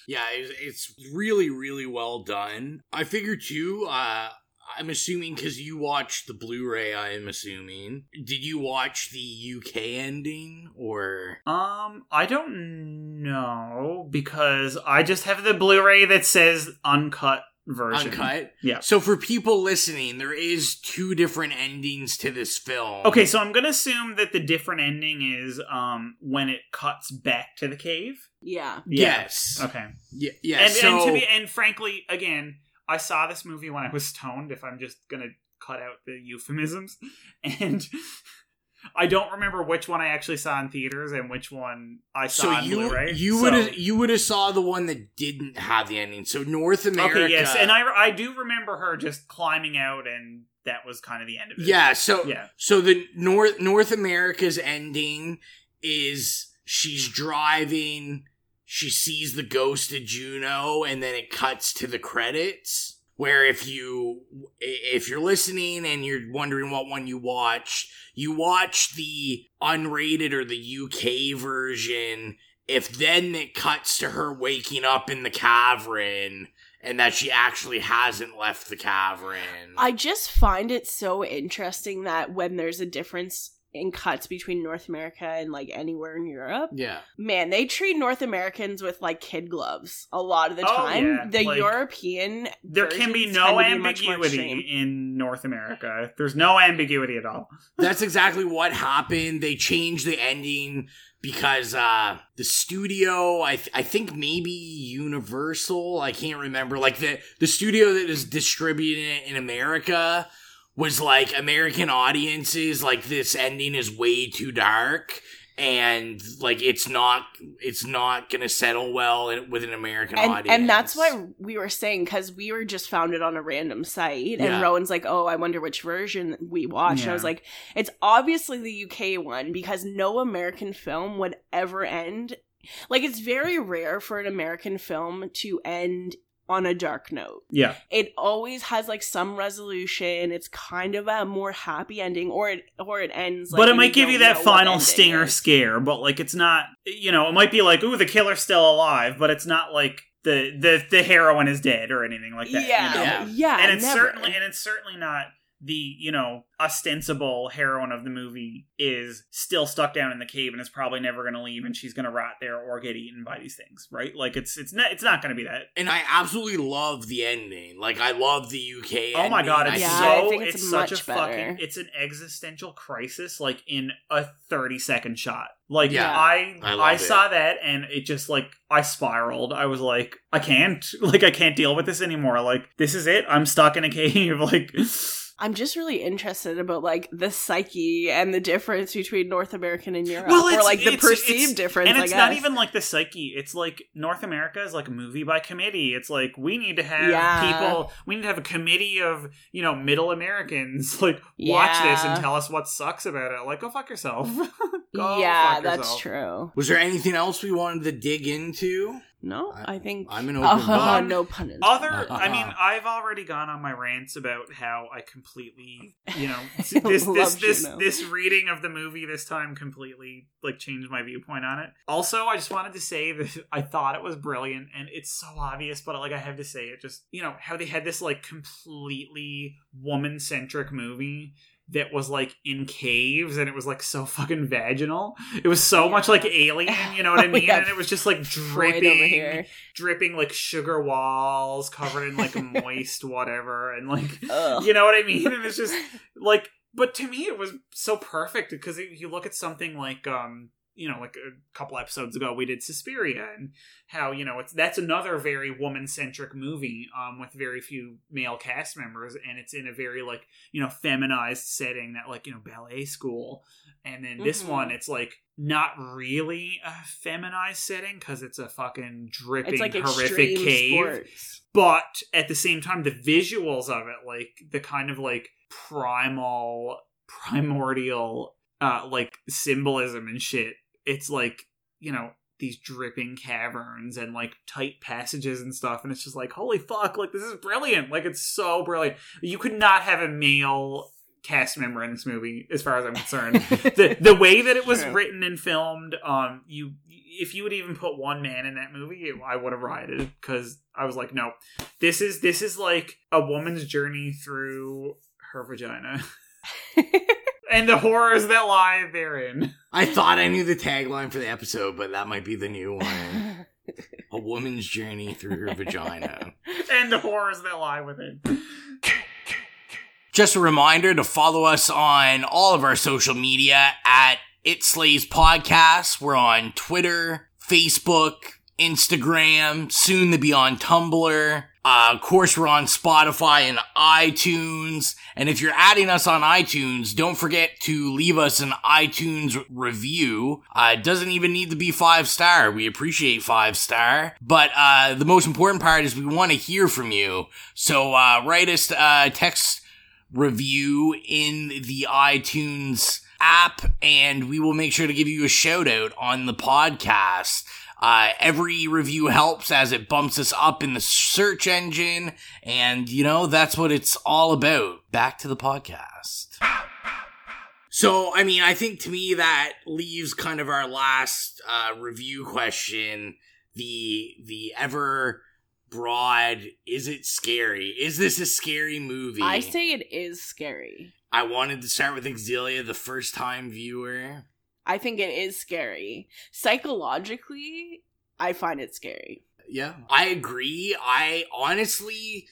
Yeah, it's, it's really, really well done. I figure too. Uh, I'm assuming because you watched the Blu-ray. I'm assuming. Did you watch the UK ending or? um i don't know because i just have the blu-ray that says uncut version Uncut. yeah So for people listening, there is two different endings to this film. Okay, so I'm gonna assume that the different ending is um when it cuts back to the cave. Yeah. Yes. Okay. Yeah. Yeah. and, so and to be and frankly, again, I saw this movie when I was stoned. If I'm just gonna cut out the euphemisms, and I don't remember which one I actually saw in theaters and which one I saw so on you Blu-ray. you So- would have you would have saw the one that didn't have the ending. So North America. Okay, yes, and I I do remember her just climbing out, and that was kind of the end of it. Yeah, so Yeah. so the North North America's ending is she's driving, she sees the ghost of Juno, and then it cuts to the credits. Where if you if you're listening and you're wondering what one you watched, you watch the unrated or the UK version. If then it cuts to her waking up in the cavern and that she actually hasn't left the cavern. I just find it so interesting that when there's a difference in cuts between North America and like anywhere in Europe, yeah. man, they treat North Americans with like kid gloves a lot of the Oh, time. yeah, The like, European There can be versions no tend to be much more ambiguity extreme. in North America. There's no ambiguity at all. That's exactly what happened. They changed the ending because uh the studio, I th- I think maybe Universal, I can't remember, like the the studio that is distributing it in America was like American audiences like this ending is way too dark and like it's not it's not going to settle well with an American and, audience. and that's what we were saying because we were just found it on a random site and Yeah. rowan's like oh i wonder which version we watched and i was like it's obviously the uk one because no american film would ever end like it's very rare for an american film to end on a dark note Yeah. it always has like some resolution it's kind of a more happy ending or it or it ends like, but it and might give you that final stinger is. scare, but like it's not you know, it might be like, ooh, the killer's still alive, but it's not like the the, the heroine is dead or anything like that. yeah you know? yeah, Yeah. and it's never. certainly and it's certainly not the you know ostensible heroine of the movie is still stuck down in the cave and is probably never going to leave and she's going to rot there or get eaten by these things right? Like it's it's not it's not going to be that. And I absolutely love the ending. Like I love the UK. oh my god it's Yeah, so it's, it's such a better. fucking it's an existential crisis like in a 30 second shot. Like Yeah, i I i, saw that and it just like i spiraled. I was like i can't like i can't deal with this anymore. Like this is it. I'm stuck in a cave. Like I'm just really interested about like the psyche and the difference between North American and Europe, Well, or it's- like the it's- perceived it's- difference. and I it's not even like the psyche. It's like North America is like a movie by committee. It's like we need to have Yeah. people. We need to have a committee of you know middle Americans like watch this and tell us what sucks about it. Like go fuck yourself. Go yeah, fuck that's true. Was there anything else we wanted to dig into? No, I think I'm an open Uh, book. no pun intended. Other, I mean, I've already gone on my rants about how I completely, you know, this this Love this Juno. this reading of the movie this time completely like changed my viewpoint on it. Also, I just wanted to say that I thought it was brilliant, and it's so obvious, but like I have to say it, just you know how they had this like completely woman centric movie that was like in caves and it was like so fucking vaginal. It was so much like alien, you know what I Oh, mean? yeah. And it was just like dripping, dripping like sugar walls covered in like moist whatever and like Ugh. you know what I mean? And it's just like but to me it was so perfect because you look at something like um you know like a couple episodes ago we did Suspiria and how you know it's that's another very woman centric movie um with very few male cast members and it's in a very like you know feminized setting that like you know ballet school and then this Mhm. one it's like not really a feminized setting because it's a fucking dripping like horrific cave sports. but at the same time the visuals of it like the kind of like primal primordial uh like symbolism and shit it's like you know these dripping caverns and like tight passages and stuff and it's just like holy fuck like this is brilliant. Like it's so brilliant. You could not have a male cast member in this movie as far as i'm concerned. The the way that it was True. written and filmed um you if you would even put one man in that movie it- i would have rioted because i was like no. This is this is like a woman's journey through her vagina and the horrors that lie therein I thought I knew the tagline for the episode, but that might be the new one. A woman's journey through her vagina. and the horrors that lie within Just a reminder to follow us on all of our social media at It Slays Podcast. We're on Twitter, Facebook, Instagram, soon to be on Tumblr. Uh, of course, we're on Spotify and iTunes. And if you're adding us on iTunes, don't forget to leave us an iTunes review. Uh, it doesn't even need to be five star. We appreciate five star. But uh, the most important part is we want to hear from you. So uh, write us uh, text review in the iTunes app, and we will make sure to give you a shout out on the podcast. Uh, every review helps as it bumps us up in the search engine, and you know, that's what it's all about. Back to the podcast. So, I mean, I think to me that leaves kind of our last uh, review question the the ever broad is it scary is this a scary movie I say it is scary. I wanted to start with Xylia, the first time viewer. I think it is scary. Psychologically, I find it scary. Yeah. I agree. I honestly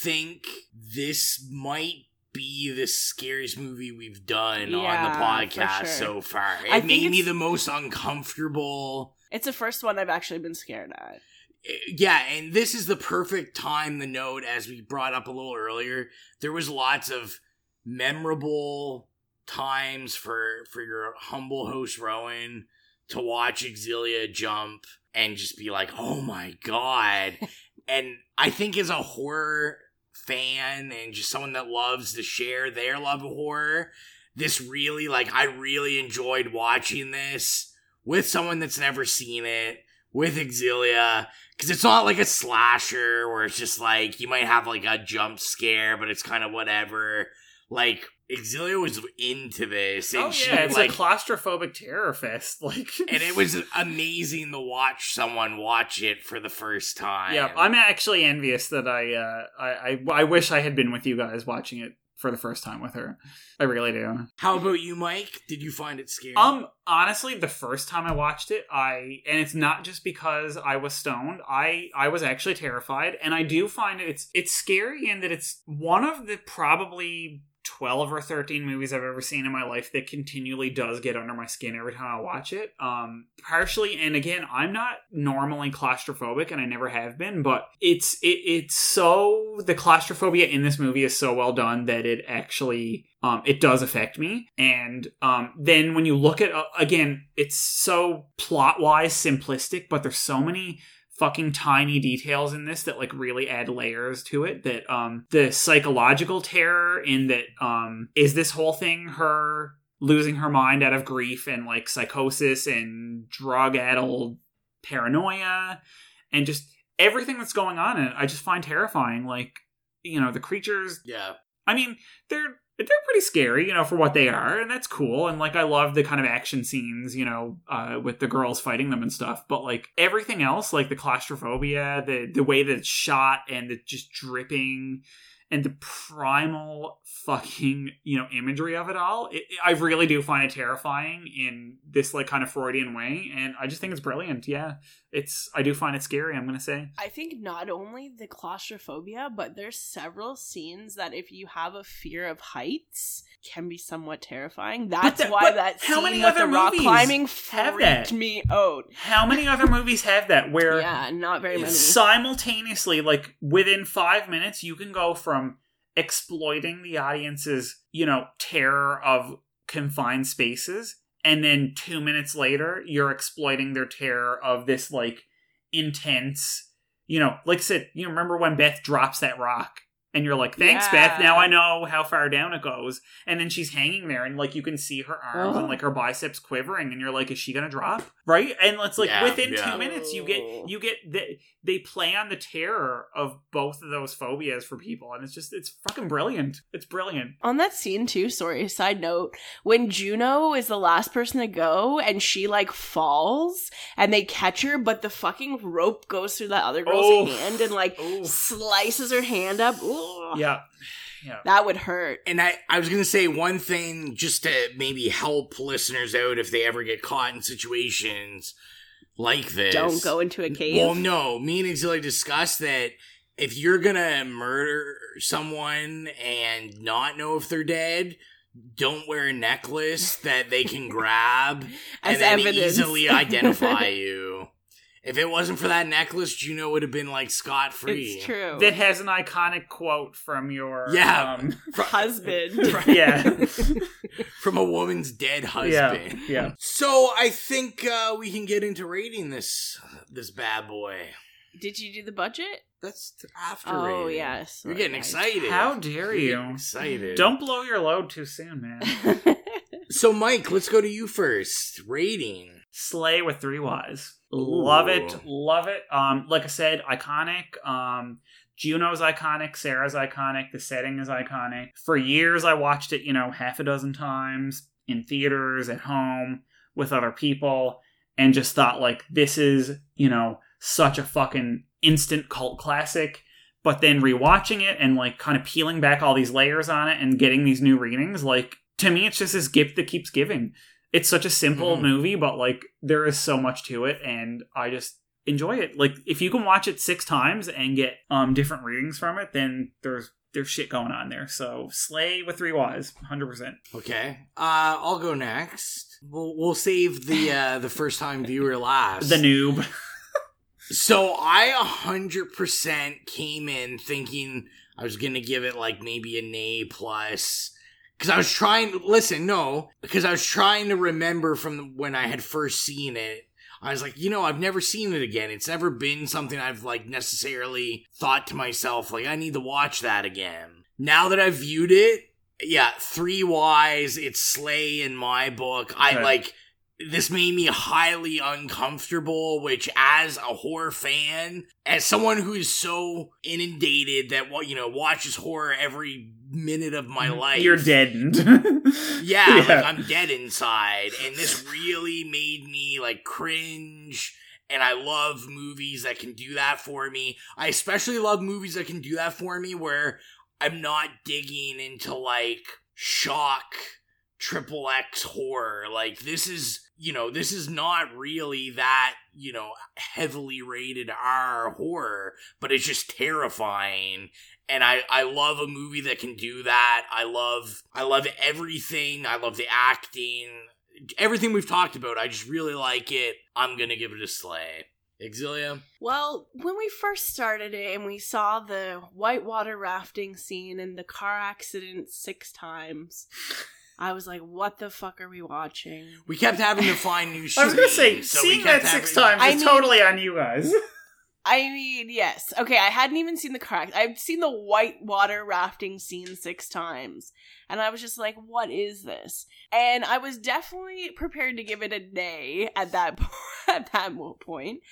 think this might be the scariest movie we've done Yeah, on the podcast sure. so far. It I made me the most uncomfortable. It's the first one I've actually been scared at. Eh, yeah, and this is the perfect time to note, as we brought up a little earlier, there was lots of memorable times for for your humble host Rowan to watch Xylia jump and just be like, "Oh my god!" and I think as a horror fan and just someone that loves to share their love of horror, this really like I really enjoyed watching this with someone that's never seen it with Xylia because it's not like a slasher where it's just like you might have like a jump scare, but it's kind of whatever. Like Xylia was into this, and oh she yeah it's like a claustrophobic terror fest like and it was amazing to watch someone watch it for the first time. yeah i'm actually envious that i uh I, I i wish i had been with you guys watching it for the first time with her. I really do. How about you, Mike? Did you find it scary? Um, honestly, the first time I watched it, I and it's not just because I was stoned. I I was actually terrified, and I do find it it's it's scary in that it's one of the probably 12 or 13 movies I've ever seen in my life that continually does get under my skin every time I watch it. Um partially and again, I'm not normally claustrophobic and I never have been, but it's it it's so the claustrophobia in this movie is so well done that it actually um, it does affect me. And um, then when you look at uh, again, it's so plot wise simplistic, but there's so many fucking tiny details in this that like really add layers to it that um the psychological terror in that um is this whole thing her losing her mind out of grief and like psychosis and drug addled paranoia and just everything that's going on in it i just find terrifying like you know the creatures yeah. I mean they're they're pretty scary, you know, for what they are, and that's cool. And like, I love the kind of action scenes, you know, uh, with the girls fighting them and stuff. But like everything else, like the claustrophobia, the the way that it's shot, and the just dripping, and the primal fucking you know imagery of it all, it, I really do find it terrifying in this like kind of Freudian way, and I just think it's brilliant. Yeah, it's I do find it scary. I'm gonna say. I think not only the claustrophobia, but there's several scenes that if you have a fear of heights can be somewhat terrifying. That's that- why that how scene many with other the rock movies climbing have freaked that? me out. How many other movies have that where Yeah, not very many. simultaneously like within five minutes you can go from exploiting the audience's you know terror of confined spaces and then two minutes later you're exploiting their terror of this like intense you know like I said you remember when beth drops that rock and you're like thanks Yeah. beth now i know how far down it goes and then she's hanging there and like you can see her arms and like her biceps quivering and you're like is she gonna drop right and it's like Yeah, within yeah. two minutes you get you get the, they play on the terror of both of those phobias for people and it's just it's fucking brilliant it's brilliant On that scene too, sorry, side note, when Juno is the last person to go and she like falls and they catch her, but the fucking rope goes through that other girl's Oh. hand and like Oh. slices her hand up. Ooh. Yeah yeah That would hurt. And I, I was gonna say one thing just to maybe help listeners out if they ever get caught in situations like this. Don't go into a cave. Well, no. Me and Exili discussed that if you're gonna murder someone and not know if they're dead, don't wear a necklace that they can grab As and then evidence. easily identify you. If it wasn't for that necklace, Juno would have been like scot free. It's true. that has an iconic quote from your Yeah. um, husband. yeah From a woman's dead husband. yeah So I think uh, we can get into rating this this bad boy. Did you do the budget? That's after. Oh rating. yes. You're getting excited. how dare You're you getting excited. don't blow your load too soon man So Mike, let's go to you first. Rating. Slay with three Y's. Love it, love it. Um, like I said, iconic. Um, Juno's iconic. Sarah's iconic. The setting is iconic. For years, I watched it. You know, half a dozen times in theaters, at home, with other people, and just thought like, this is you know such a fucking instant cult classic. But then rewatching it and like kind of peeling back all these layers on it and getting these new readings, like to me, it's just this gift that keeps giving it's such a simple Mhm. movie, but like there is so much to it, and I just enjoy it. Like if you can watch it six times and get um different readings from it, then there's there's shit going on there. So Slay with three Y's, hundred percent. Okay. Uh, I'll go next. We'll we'll save the uh, the first time viewer last. The noob. So I a hundred percent came in thinking I was gonna give it like maybe an A plus. Cause I was trying listen, no, because I was trying to remember from when I had first seen it. I was like, you know, I've never seen it again. It's never been something I've like necessarily thought to myself, like, I need to watch that again. Now that I've viewed it, yeah, three Y's, it's Slay in my book. I like this made me highly uncomfortable, which as a horror fan, as someone who is so inundated that what you know watches horror every minute of my mm, life. You're deadened. Yeah, Yeah. like I'm dead inside, and this really made me like cringe. And I love movies that can do that for me. I especially love movies that can do that for me, where I'm not digging into like shock triple X horror. Like this is, you know, this is not really that, you know, heavily rated R horror, but it's just terrifying. And I, I love a movie that can do that. I love I love everything. I love the acting. Everything we've talked about. I just really like it. I'm gonna give it a slay. Xylia? Well, when we first started it and we saw the whitewater rafting scene and the car accident six times, I was like, what the fuck are we watching? We kept having to find new shit. I was gonna say, so seeing that six having- times I is mean- totally on you guys. I mean, yes. Okay, I hadn't even seen the car. ac- I've seen the whitewater rafting scene six times. And I was just like, what is this? And I was definitely prepared to give it a nay at that po- at that point.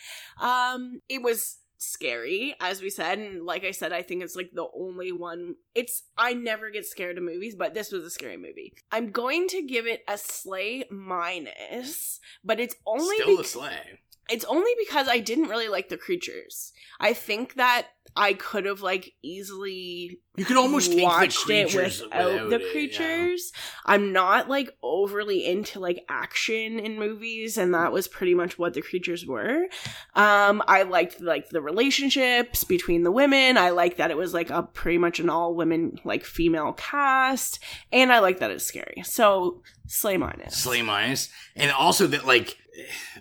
Um it was scary as we said and like I said I think it's like the only one it's I never get scared of movies but this was a scary movie. I'm going to give it a slay minus but it's only Still a bec- slay. It's only because I didn't really like the creatures. I think that I could have like easily You could almost take the watched it creatures without the it, yeah. creatures. I'm not like overly into like action in movies, and that was pretty much what the creatures were. Um, I liked like the relationships between the women. I liked that it was like a pretty much an all women like female cast, and I like that it's scary. So slay minus. Slay minus. And also that like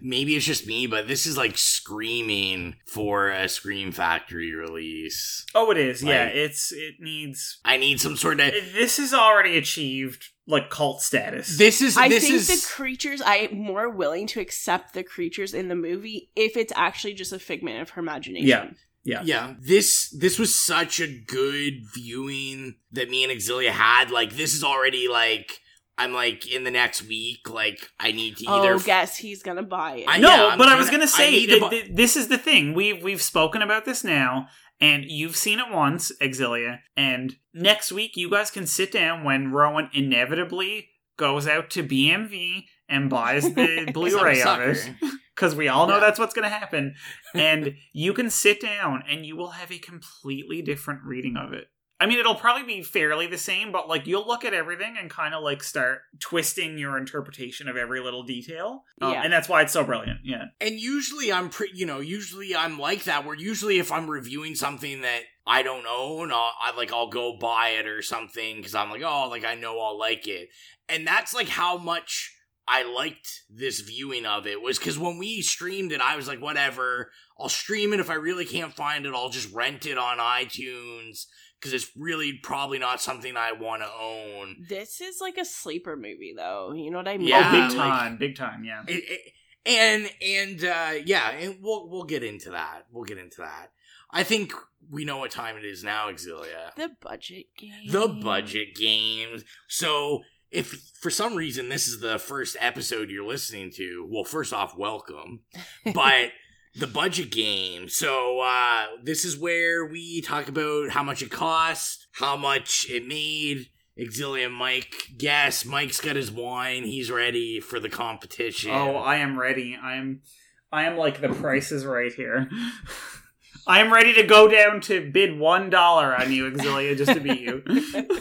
maybe it's just me, but this is like screaming for a Scream Factory release. Oh, it is. yeah, it's it needs. I need some sort of This has already achieved like cult status. this is I this think is the creatures. I'm more willing to accept the creatures in the movie if it's actually just a figment of her imagination. Yeah. Yeah. Yeah, this this was such a good viewing that me and Xylia had. Like this is already like I'm like in the next week. Like I need to oh, either. Oh, guess he's gonna buy it. I- No, yeah, I'm but I was gonna- gonna say need to it- bu- th- this is the thing. We've we've spoken about this now, and you've seen it once, Xylia. And next week, you guys can sit down when Rowan inevitably goes out to BMV and buys the Blu-ray of it, because we all know Yeah. that's what's gonna happen. And you can sit down, and you will have a completely different reading of it. I mean, it'll probably be fairly the same, but like you'll look at everything and kind of like start twisting your interpretation of every little detail. Um, Yeah. And that's why it's so brilliant. Yeah. And usually I'm pretty, you know, usually I'm like that. Where usually if I'm reviewing something that I don't own, I'll, I like I'll go buy it or something because I'm like, oh, like I know I'll like it, and that's like how much I liked this viewing of it was because when we streamed it, I was like, whatever, I'll stream it if I really can't find it, I'll just rent it on iTunes because it's really probably not something I want to own. This is like a sleeper movie, though. You know what I mean? Yeah, oh, big like- time, big time, yeah. It- it- and and uh yeah and we'll we'll get into that we'll get into that i think we know what time it is now Xylia The budget game. the budget games so if for some reason this is the first episode you're listening to well first off welcome but the budget game so uh this is where we talk about how much it cost how much it made Xylia Mike guess. Mike's got his wine. He's ready for the competition. Oh, I am ready. I am I am like the price is right here. I am ready to go down to bid one dollar on you, Xylia, just to beat you.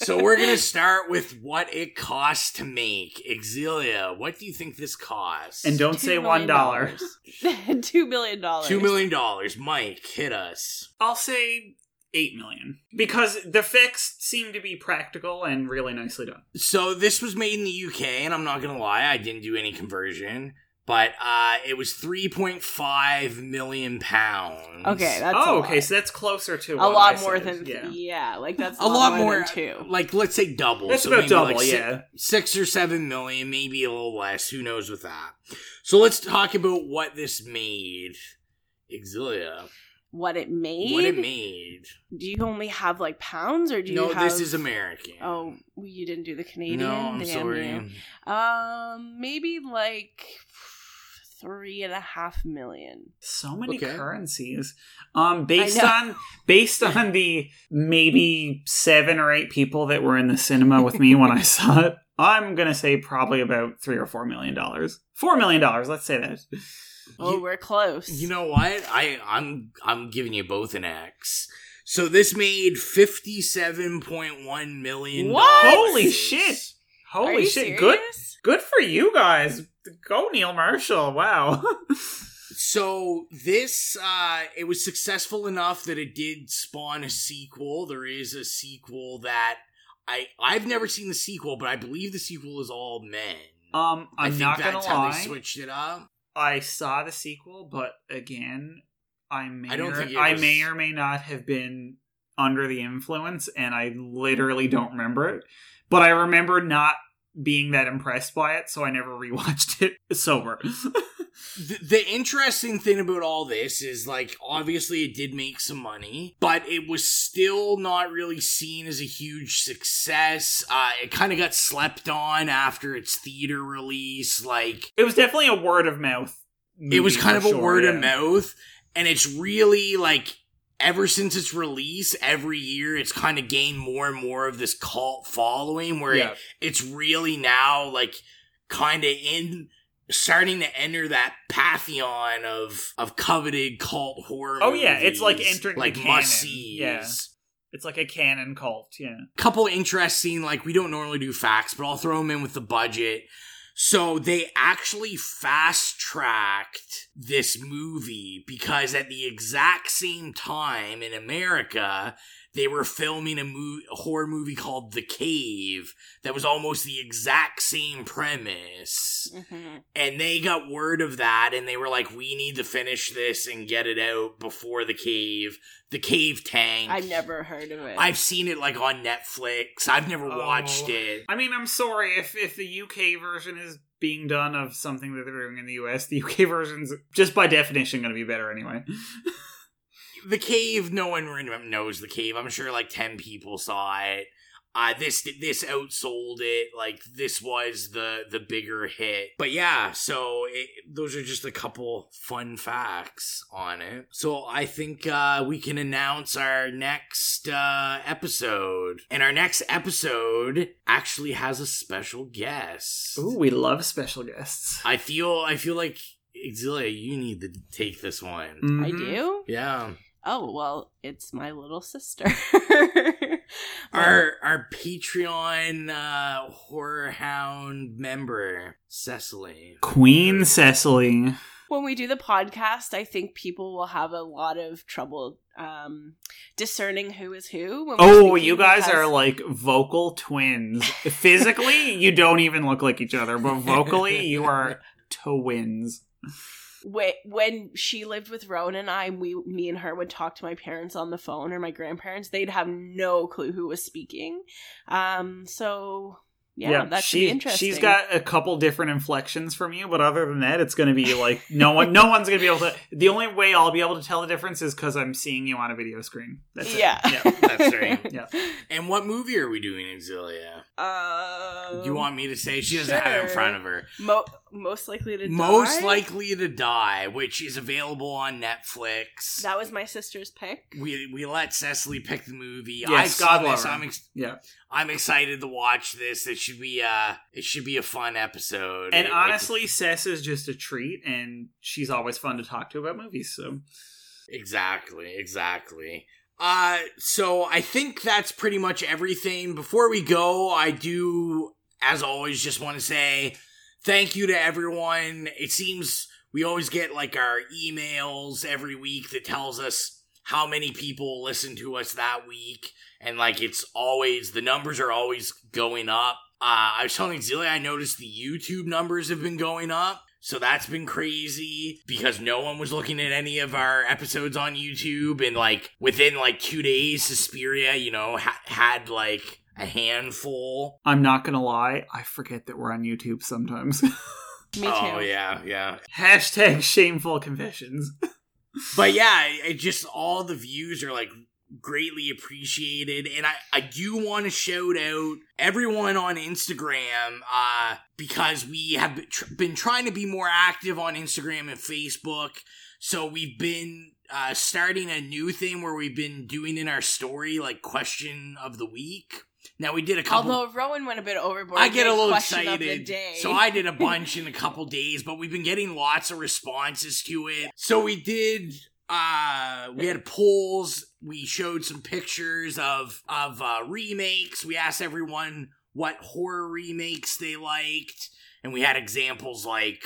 So we're gonna start with what it costs to make. Xylia, what do you think this costs? And don't Two say one dollars. Two million dollars. two million dollars. Mike, hit us. I'll say eight million. Because the fix seemed to be practical and really nicely done. So this was made in the UK, and I'm not gonna lie, I didn't do any conversion, but uh, it was 3.5 million pounds. Okay, that's oh, a okay, lot. so that's closer to a what lot I more said, than yeah. yeah. Like that's a lot more. than two. Like let's say double. That's So about double, like si- yeah. six or seven million, maybe a little less. Who knows with that? So let's talk about what this made. Xylia. What it made? What it made. Do you only have like pounds, or do you No, have? this is American. Oh, you didn't do the Canadian. no, I'm Damn sorry. you. Um, maybe like three and a half million. So many Okay. currencies. Um based on based on the maybe seven or eight people that were in the cinema with me when I saw it, I'm gonna say probably about three or four million dollars. Four million dollars, let's say that. Oh, You- we're close. You know what? I I'm I'm giving you both an X. So this made fifty-seven point one million. What? Holy shit! Are Holy you shit! Good, good for you guys. Go Neil Marshall. Wow. So this uh it was successful enough that it did spawn a sequel. There is a sequel that I I've never seen the sequel, but I believe the sequel is all men. um, I I'm think not that's gonna how lie. they switched it up. I saw the sequel, but again, I may I don't or, think I was- may or may not have been under the influence, and I literally don't remember it. But I remember not being that impressed by it, so I never rewatched it sober. The, the interesting thing about all this is like obviously it did make some money, but it was still not really seen as a huge success. Uh, it kind of got slept on after its theater release. Like it was definitely a word of mouth. it was kind of a sure, word of mouth and it's really like ever since its release every year it's kind of gained more and more of this cult following where Yeah. it, it's really now like kind of in starting to enter that pantheon of of coveted cult horror Oh yeah, it's like entering like the must sees Yeah, it's like a canon cult. Yeah. couple interesting like we don't normally do facts but i'll throw them in with the budget so they actually fast tracked this movie because at the exact same time in america they were filming a, mo- a horror movie called the cave that was almost the exact same premise Mhm. and they got word of that and they were like we need to finish this and get it out before the cave the cave tank I've never heard of it. I've seen it like on Netflix. I've never watched Oh. it. I mean, I'm sorry if if the UK version is being done of something that they're doing in the US. The UK version's just by definition going to be better anyway. The Cave, no one knows the Cave. I'm sure like 10 people saw it. Uh, this this outsold it. Like this was the the bigger hit. But yeah, so it, those are just a couple fun facts on it. So I think uh, we can announce our next uh, episode, and our next episode actually has a special guest. Ooh, we love special guests. I feel I feel like Xylia, you need to take this one. I Mhm. do? Yeah. Oh, well, it's my little sister. Our our Patreon uh horror hound member, Cecily. Queen Cecily. when we do the podcast, I think people will have a lot of trouble um, discerning who is who. when Oh, you guys because- are like vocal twins. Physically, you don't even look like each other, but vocally, you are twins. Wh- when she lived with Rowan and I, we, me and her would talk to my parents on the phone or my grandparents. They'd have no clue who was speaking. Um, so yeah, that should be she, interesting. She's got a couple different inflections from you, but other than that, it's going to be like no one, no one's going to be able to. The only way I'll be able to tell the difference is because I'm seeing you on a video screen. That's it. yeah, yeah. That's right. Yeah. And what movie are we doing, Xylia? Um, Do you want me to say she doesn't have it in front of her? Mo- most likely to Most die? likely to die, which is available on Netflix. That was my sister's pick. we we let Cecily pick the movie. Yes, I've God seen love this. her. I'm ex- Yeah. I'm excited to watch this. It should be uh it should be a fun episode. And It- honestly, Cess is just a treat, and she's always fun to talk to about movies. So Exactly, exactly. Uh so I think that's pretty much everything. Before we go, I do as always just want to say thank you to everyone. It seems we always get like our emails every week that tells us how many people listen to us that week and like it's always the numbers are always going up. Uh, I was telling Xylia I noticed the YouTube numbers have been going up. So that's been crazy because no one was looking at any of our episodes on YouTube. And like within like two days, Suspiria, you know, ha- had like a handful. I'm not gonna lie, I forget that we're on YouTube sometimes. Me too. Oh, yeah, yeah. Hashtag shameful confessions. But yeah, it it just all the views are like greatly appreciated and i i do want to shout out everyone on instagram uh because we have been, tr- been trying to be more active on instagram and facebook so we've been uh starting a new thing where we've been doing in our story like question of the week now we did a couple Although Rowan went a bit overboard. I get a little question of the excited. day. So I did a bunch in a couple days, but we've been getting lots of responses to it. So we did Uh, we had polls. We showed some pictures of of uh, remakes. We asked everyone what horror remakes they liked, and we had examples like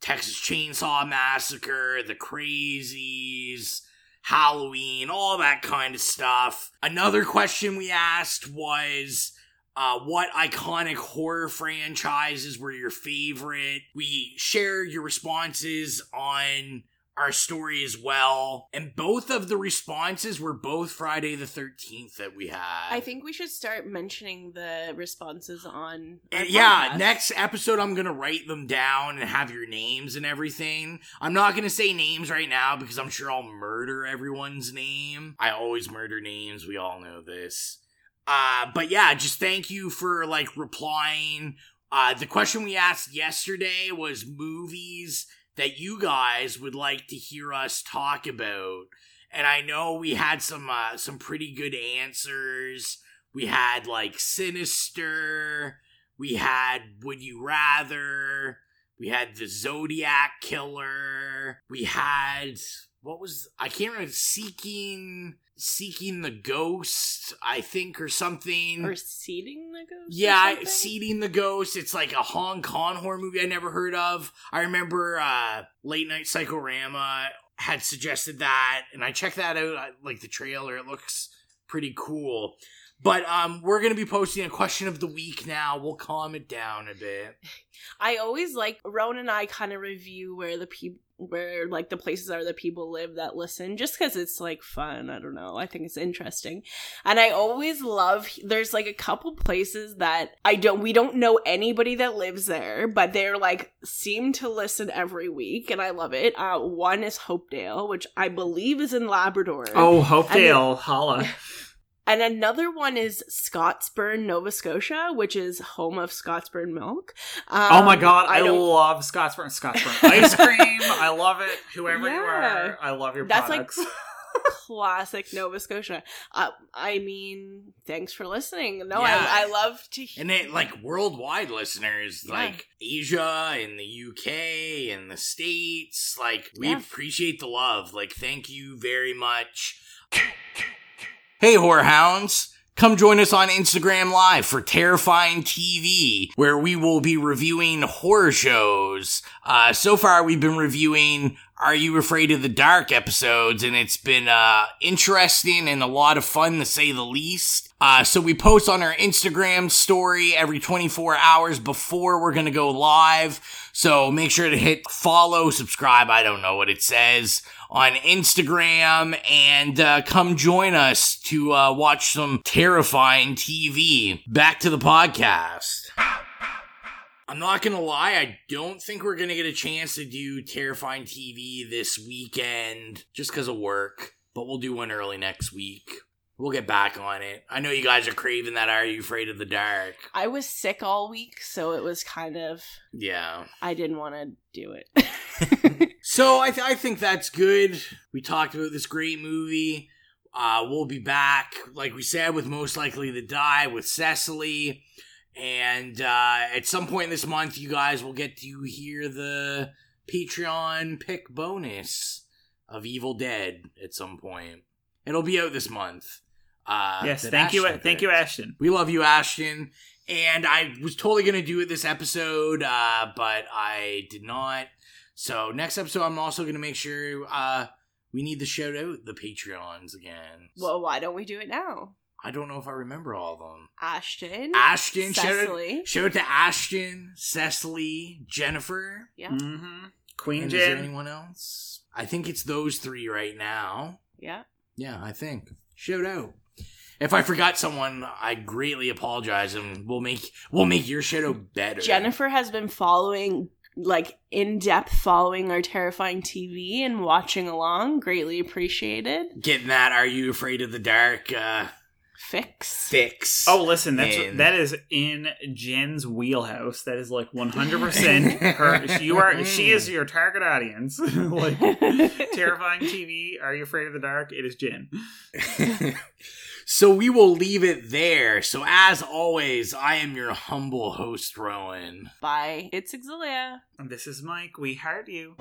Texas Chainsaw Massacre, The Crazies, Halloween, all that kind of stuff. Another question we asked was uh, what iconic horror franchises were your favorite? We share your responses on our story as well. And both of the responses were both Friday the 13th that we had. I think we should start mentioning the responses on. Yeah, next episode I'm gonna write them down and have your names and everything. I'm not gonna say names right now because I'm sure I'll murder everyone's name. I always murder names. We all know this. Uh, but yeah, just thank you for like replying. Uh, the question we asked yesterday was movies that you guys would like to hear us talk about. And I know we had some uh, some pretty good answers. We had like Sinister. We had Would You Rather. We had the Zodiac Killer. We had what was I can't remember Seeking Seeking the Ghost, I think, or something. Or seeding the ghost. Yeah? Seeding the Ghost. It's like a Hong Kong horror movie I never heard of. I remember uh, Late Night Psychorama had suggested that, and I checked that out, uh, like the trailer. It looks pretty cool. But um, we're gonna be posting a question of the week now. We'll calm it down a bit. I always like Rowan and I kind of review where the people where like the places are that people live that listen just because it's like fun i don't know i think it's interesting. And i always love there's like a couple places that i don't we don't know anybody that lives there but they're like seem to listen every week and i love it. Uh one is hopedale which i believe is in labrador. Oh, Hopedale, holla. and another one is Scottsburn, Nova Scotia, which is home of Scottsburn milk. Um, oh my god, I, don't- love Scottsburn. Scottsburn ice cream. I love it. Whoever you are, I love your That's like classic Nova Scotia. Uh, I mean, thanks for listening. No, Yeah. I, I love to hear. And it like worldwide listeners, Yeah. like Asia and the UK and the States. Like we Yeah. appreciate the love. Like thank you very much. Hey, whorehounds. Come join us on Instagram Live for Terrifying TV, where we will be reviewing horror shows. Uh, so far, we've been reviewing Are You Afraid of the Dark episodes, and it's been uh, interesting and a lot of fun to say the least. Uh, so we post on our Instagram story every 24 hours before we're going to go live. So make sure to hit follow, subscribe, I don't know what it says, on Instagram and uh, come join us to uh, watch some terrifying TV. Back to the podcast. I'm not gonna lie, I don't think we're gonna get a chance to do terrifying TV this weekend just because of work, but we'll do one early next week. We'll get back on it. I know you guys are craving that Are You Afraid of the Dark? I was sick all week, so it was kind of. Yeah. I didn't want to do it. So I, th- I think that's good. We talked about this great movie. Uh, we'll be back, like we said, with Most Likely to Die with Cecily. And uh, at some point this month, you guys will get to hear the Patreon pick bonus of Evil Dead at some point. It'll be out this month. Uh, yes, that thank you, Ashton thank you. Ashton. We love you, Ashton. And I was totally going to do it this episode, uh, but I did not. So next episode, I'm also going to make sure uh, we need to shout out the Patreons again. well, why don't we do it now? I don't know if I remember all of them. Ashton. Ashton, shout out, Cecily. shout out to Ashton, Cecily, Jennifer. Yeah. Mm-hmm. Queen And is there anyone else? I think it's those three right now. Yeah. Yeah, I think. Shout out. If I forgot someone, I greatly apologize, and we'll make we'll make your shout out better. Jennifer has been following, like, in depth following our terrifying TV and watching along. Greatly appreciated. getting that "Are you afraid of the dark?" Uh, Fix. fix. Oh, listen, that's And- that is in Jen's wheelhouse. That is like one hundred percent her. You are she mm. is your target audience. like terrifying TV. Are you afraid of the dark? It is Jen. so we will leave it there. So as always, I am your humble host, Rowan. Bye. It's Xylia. And this is Mike. We heart you.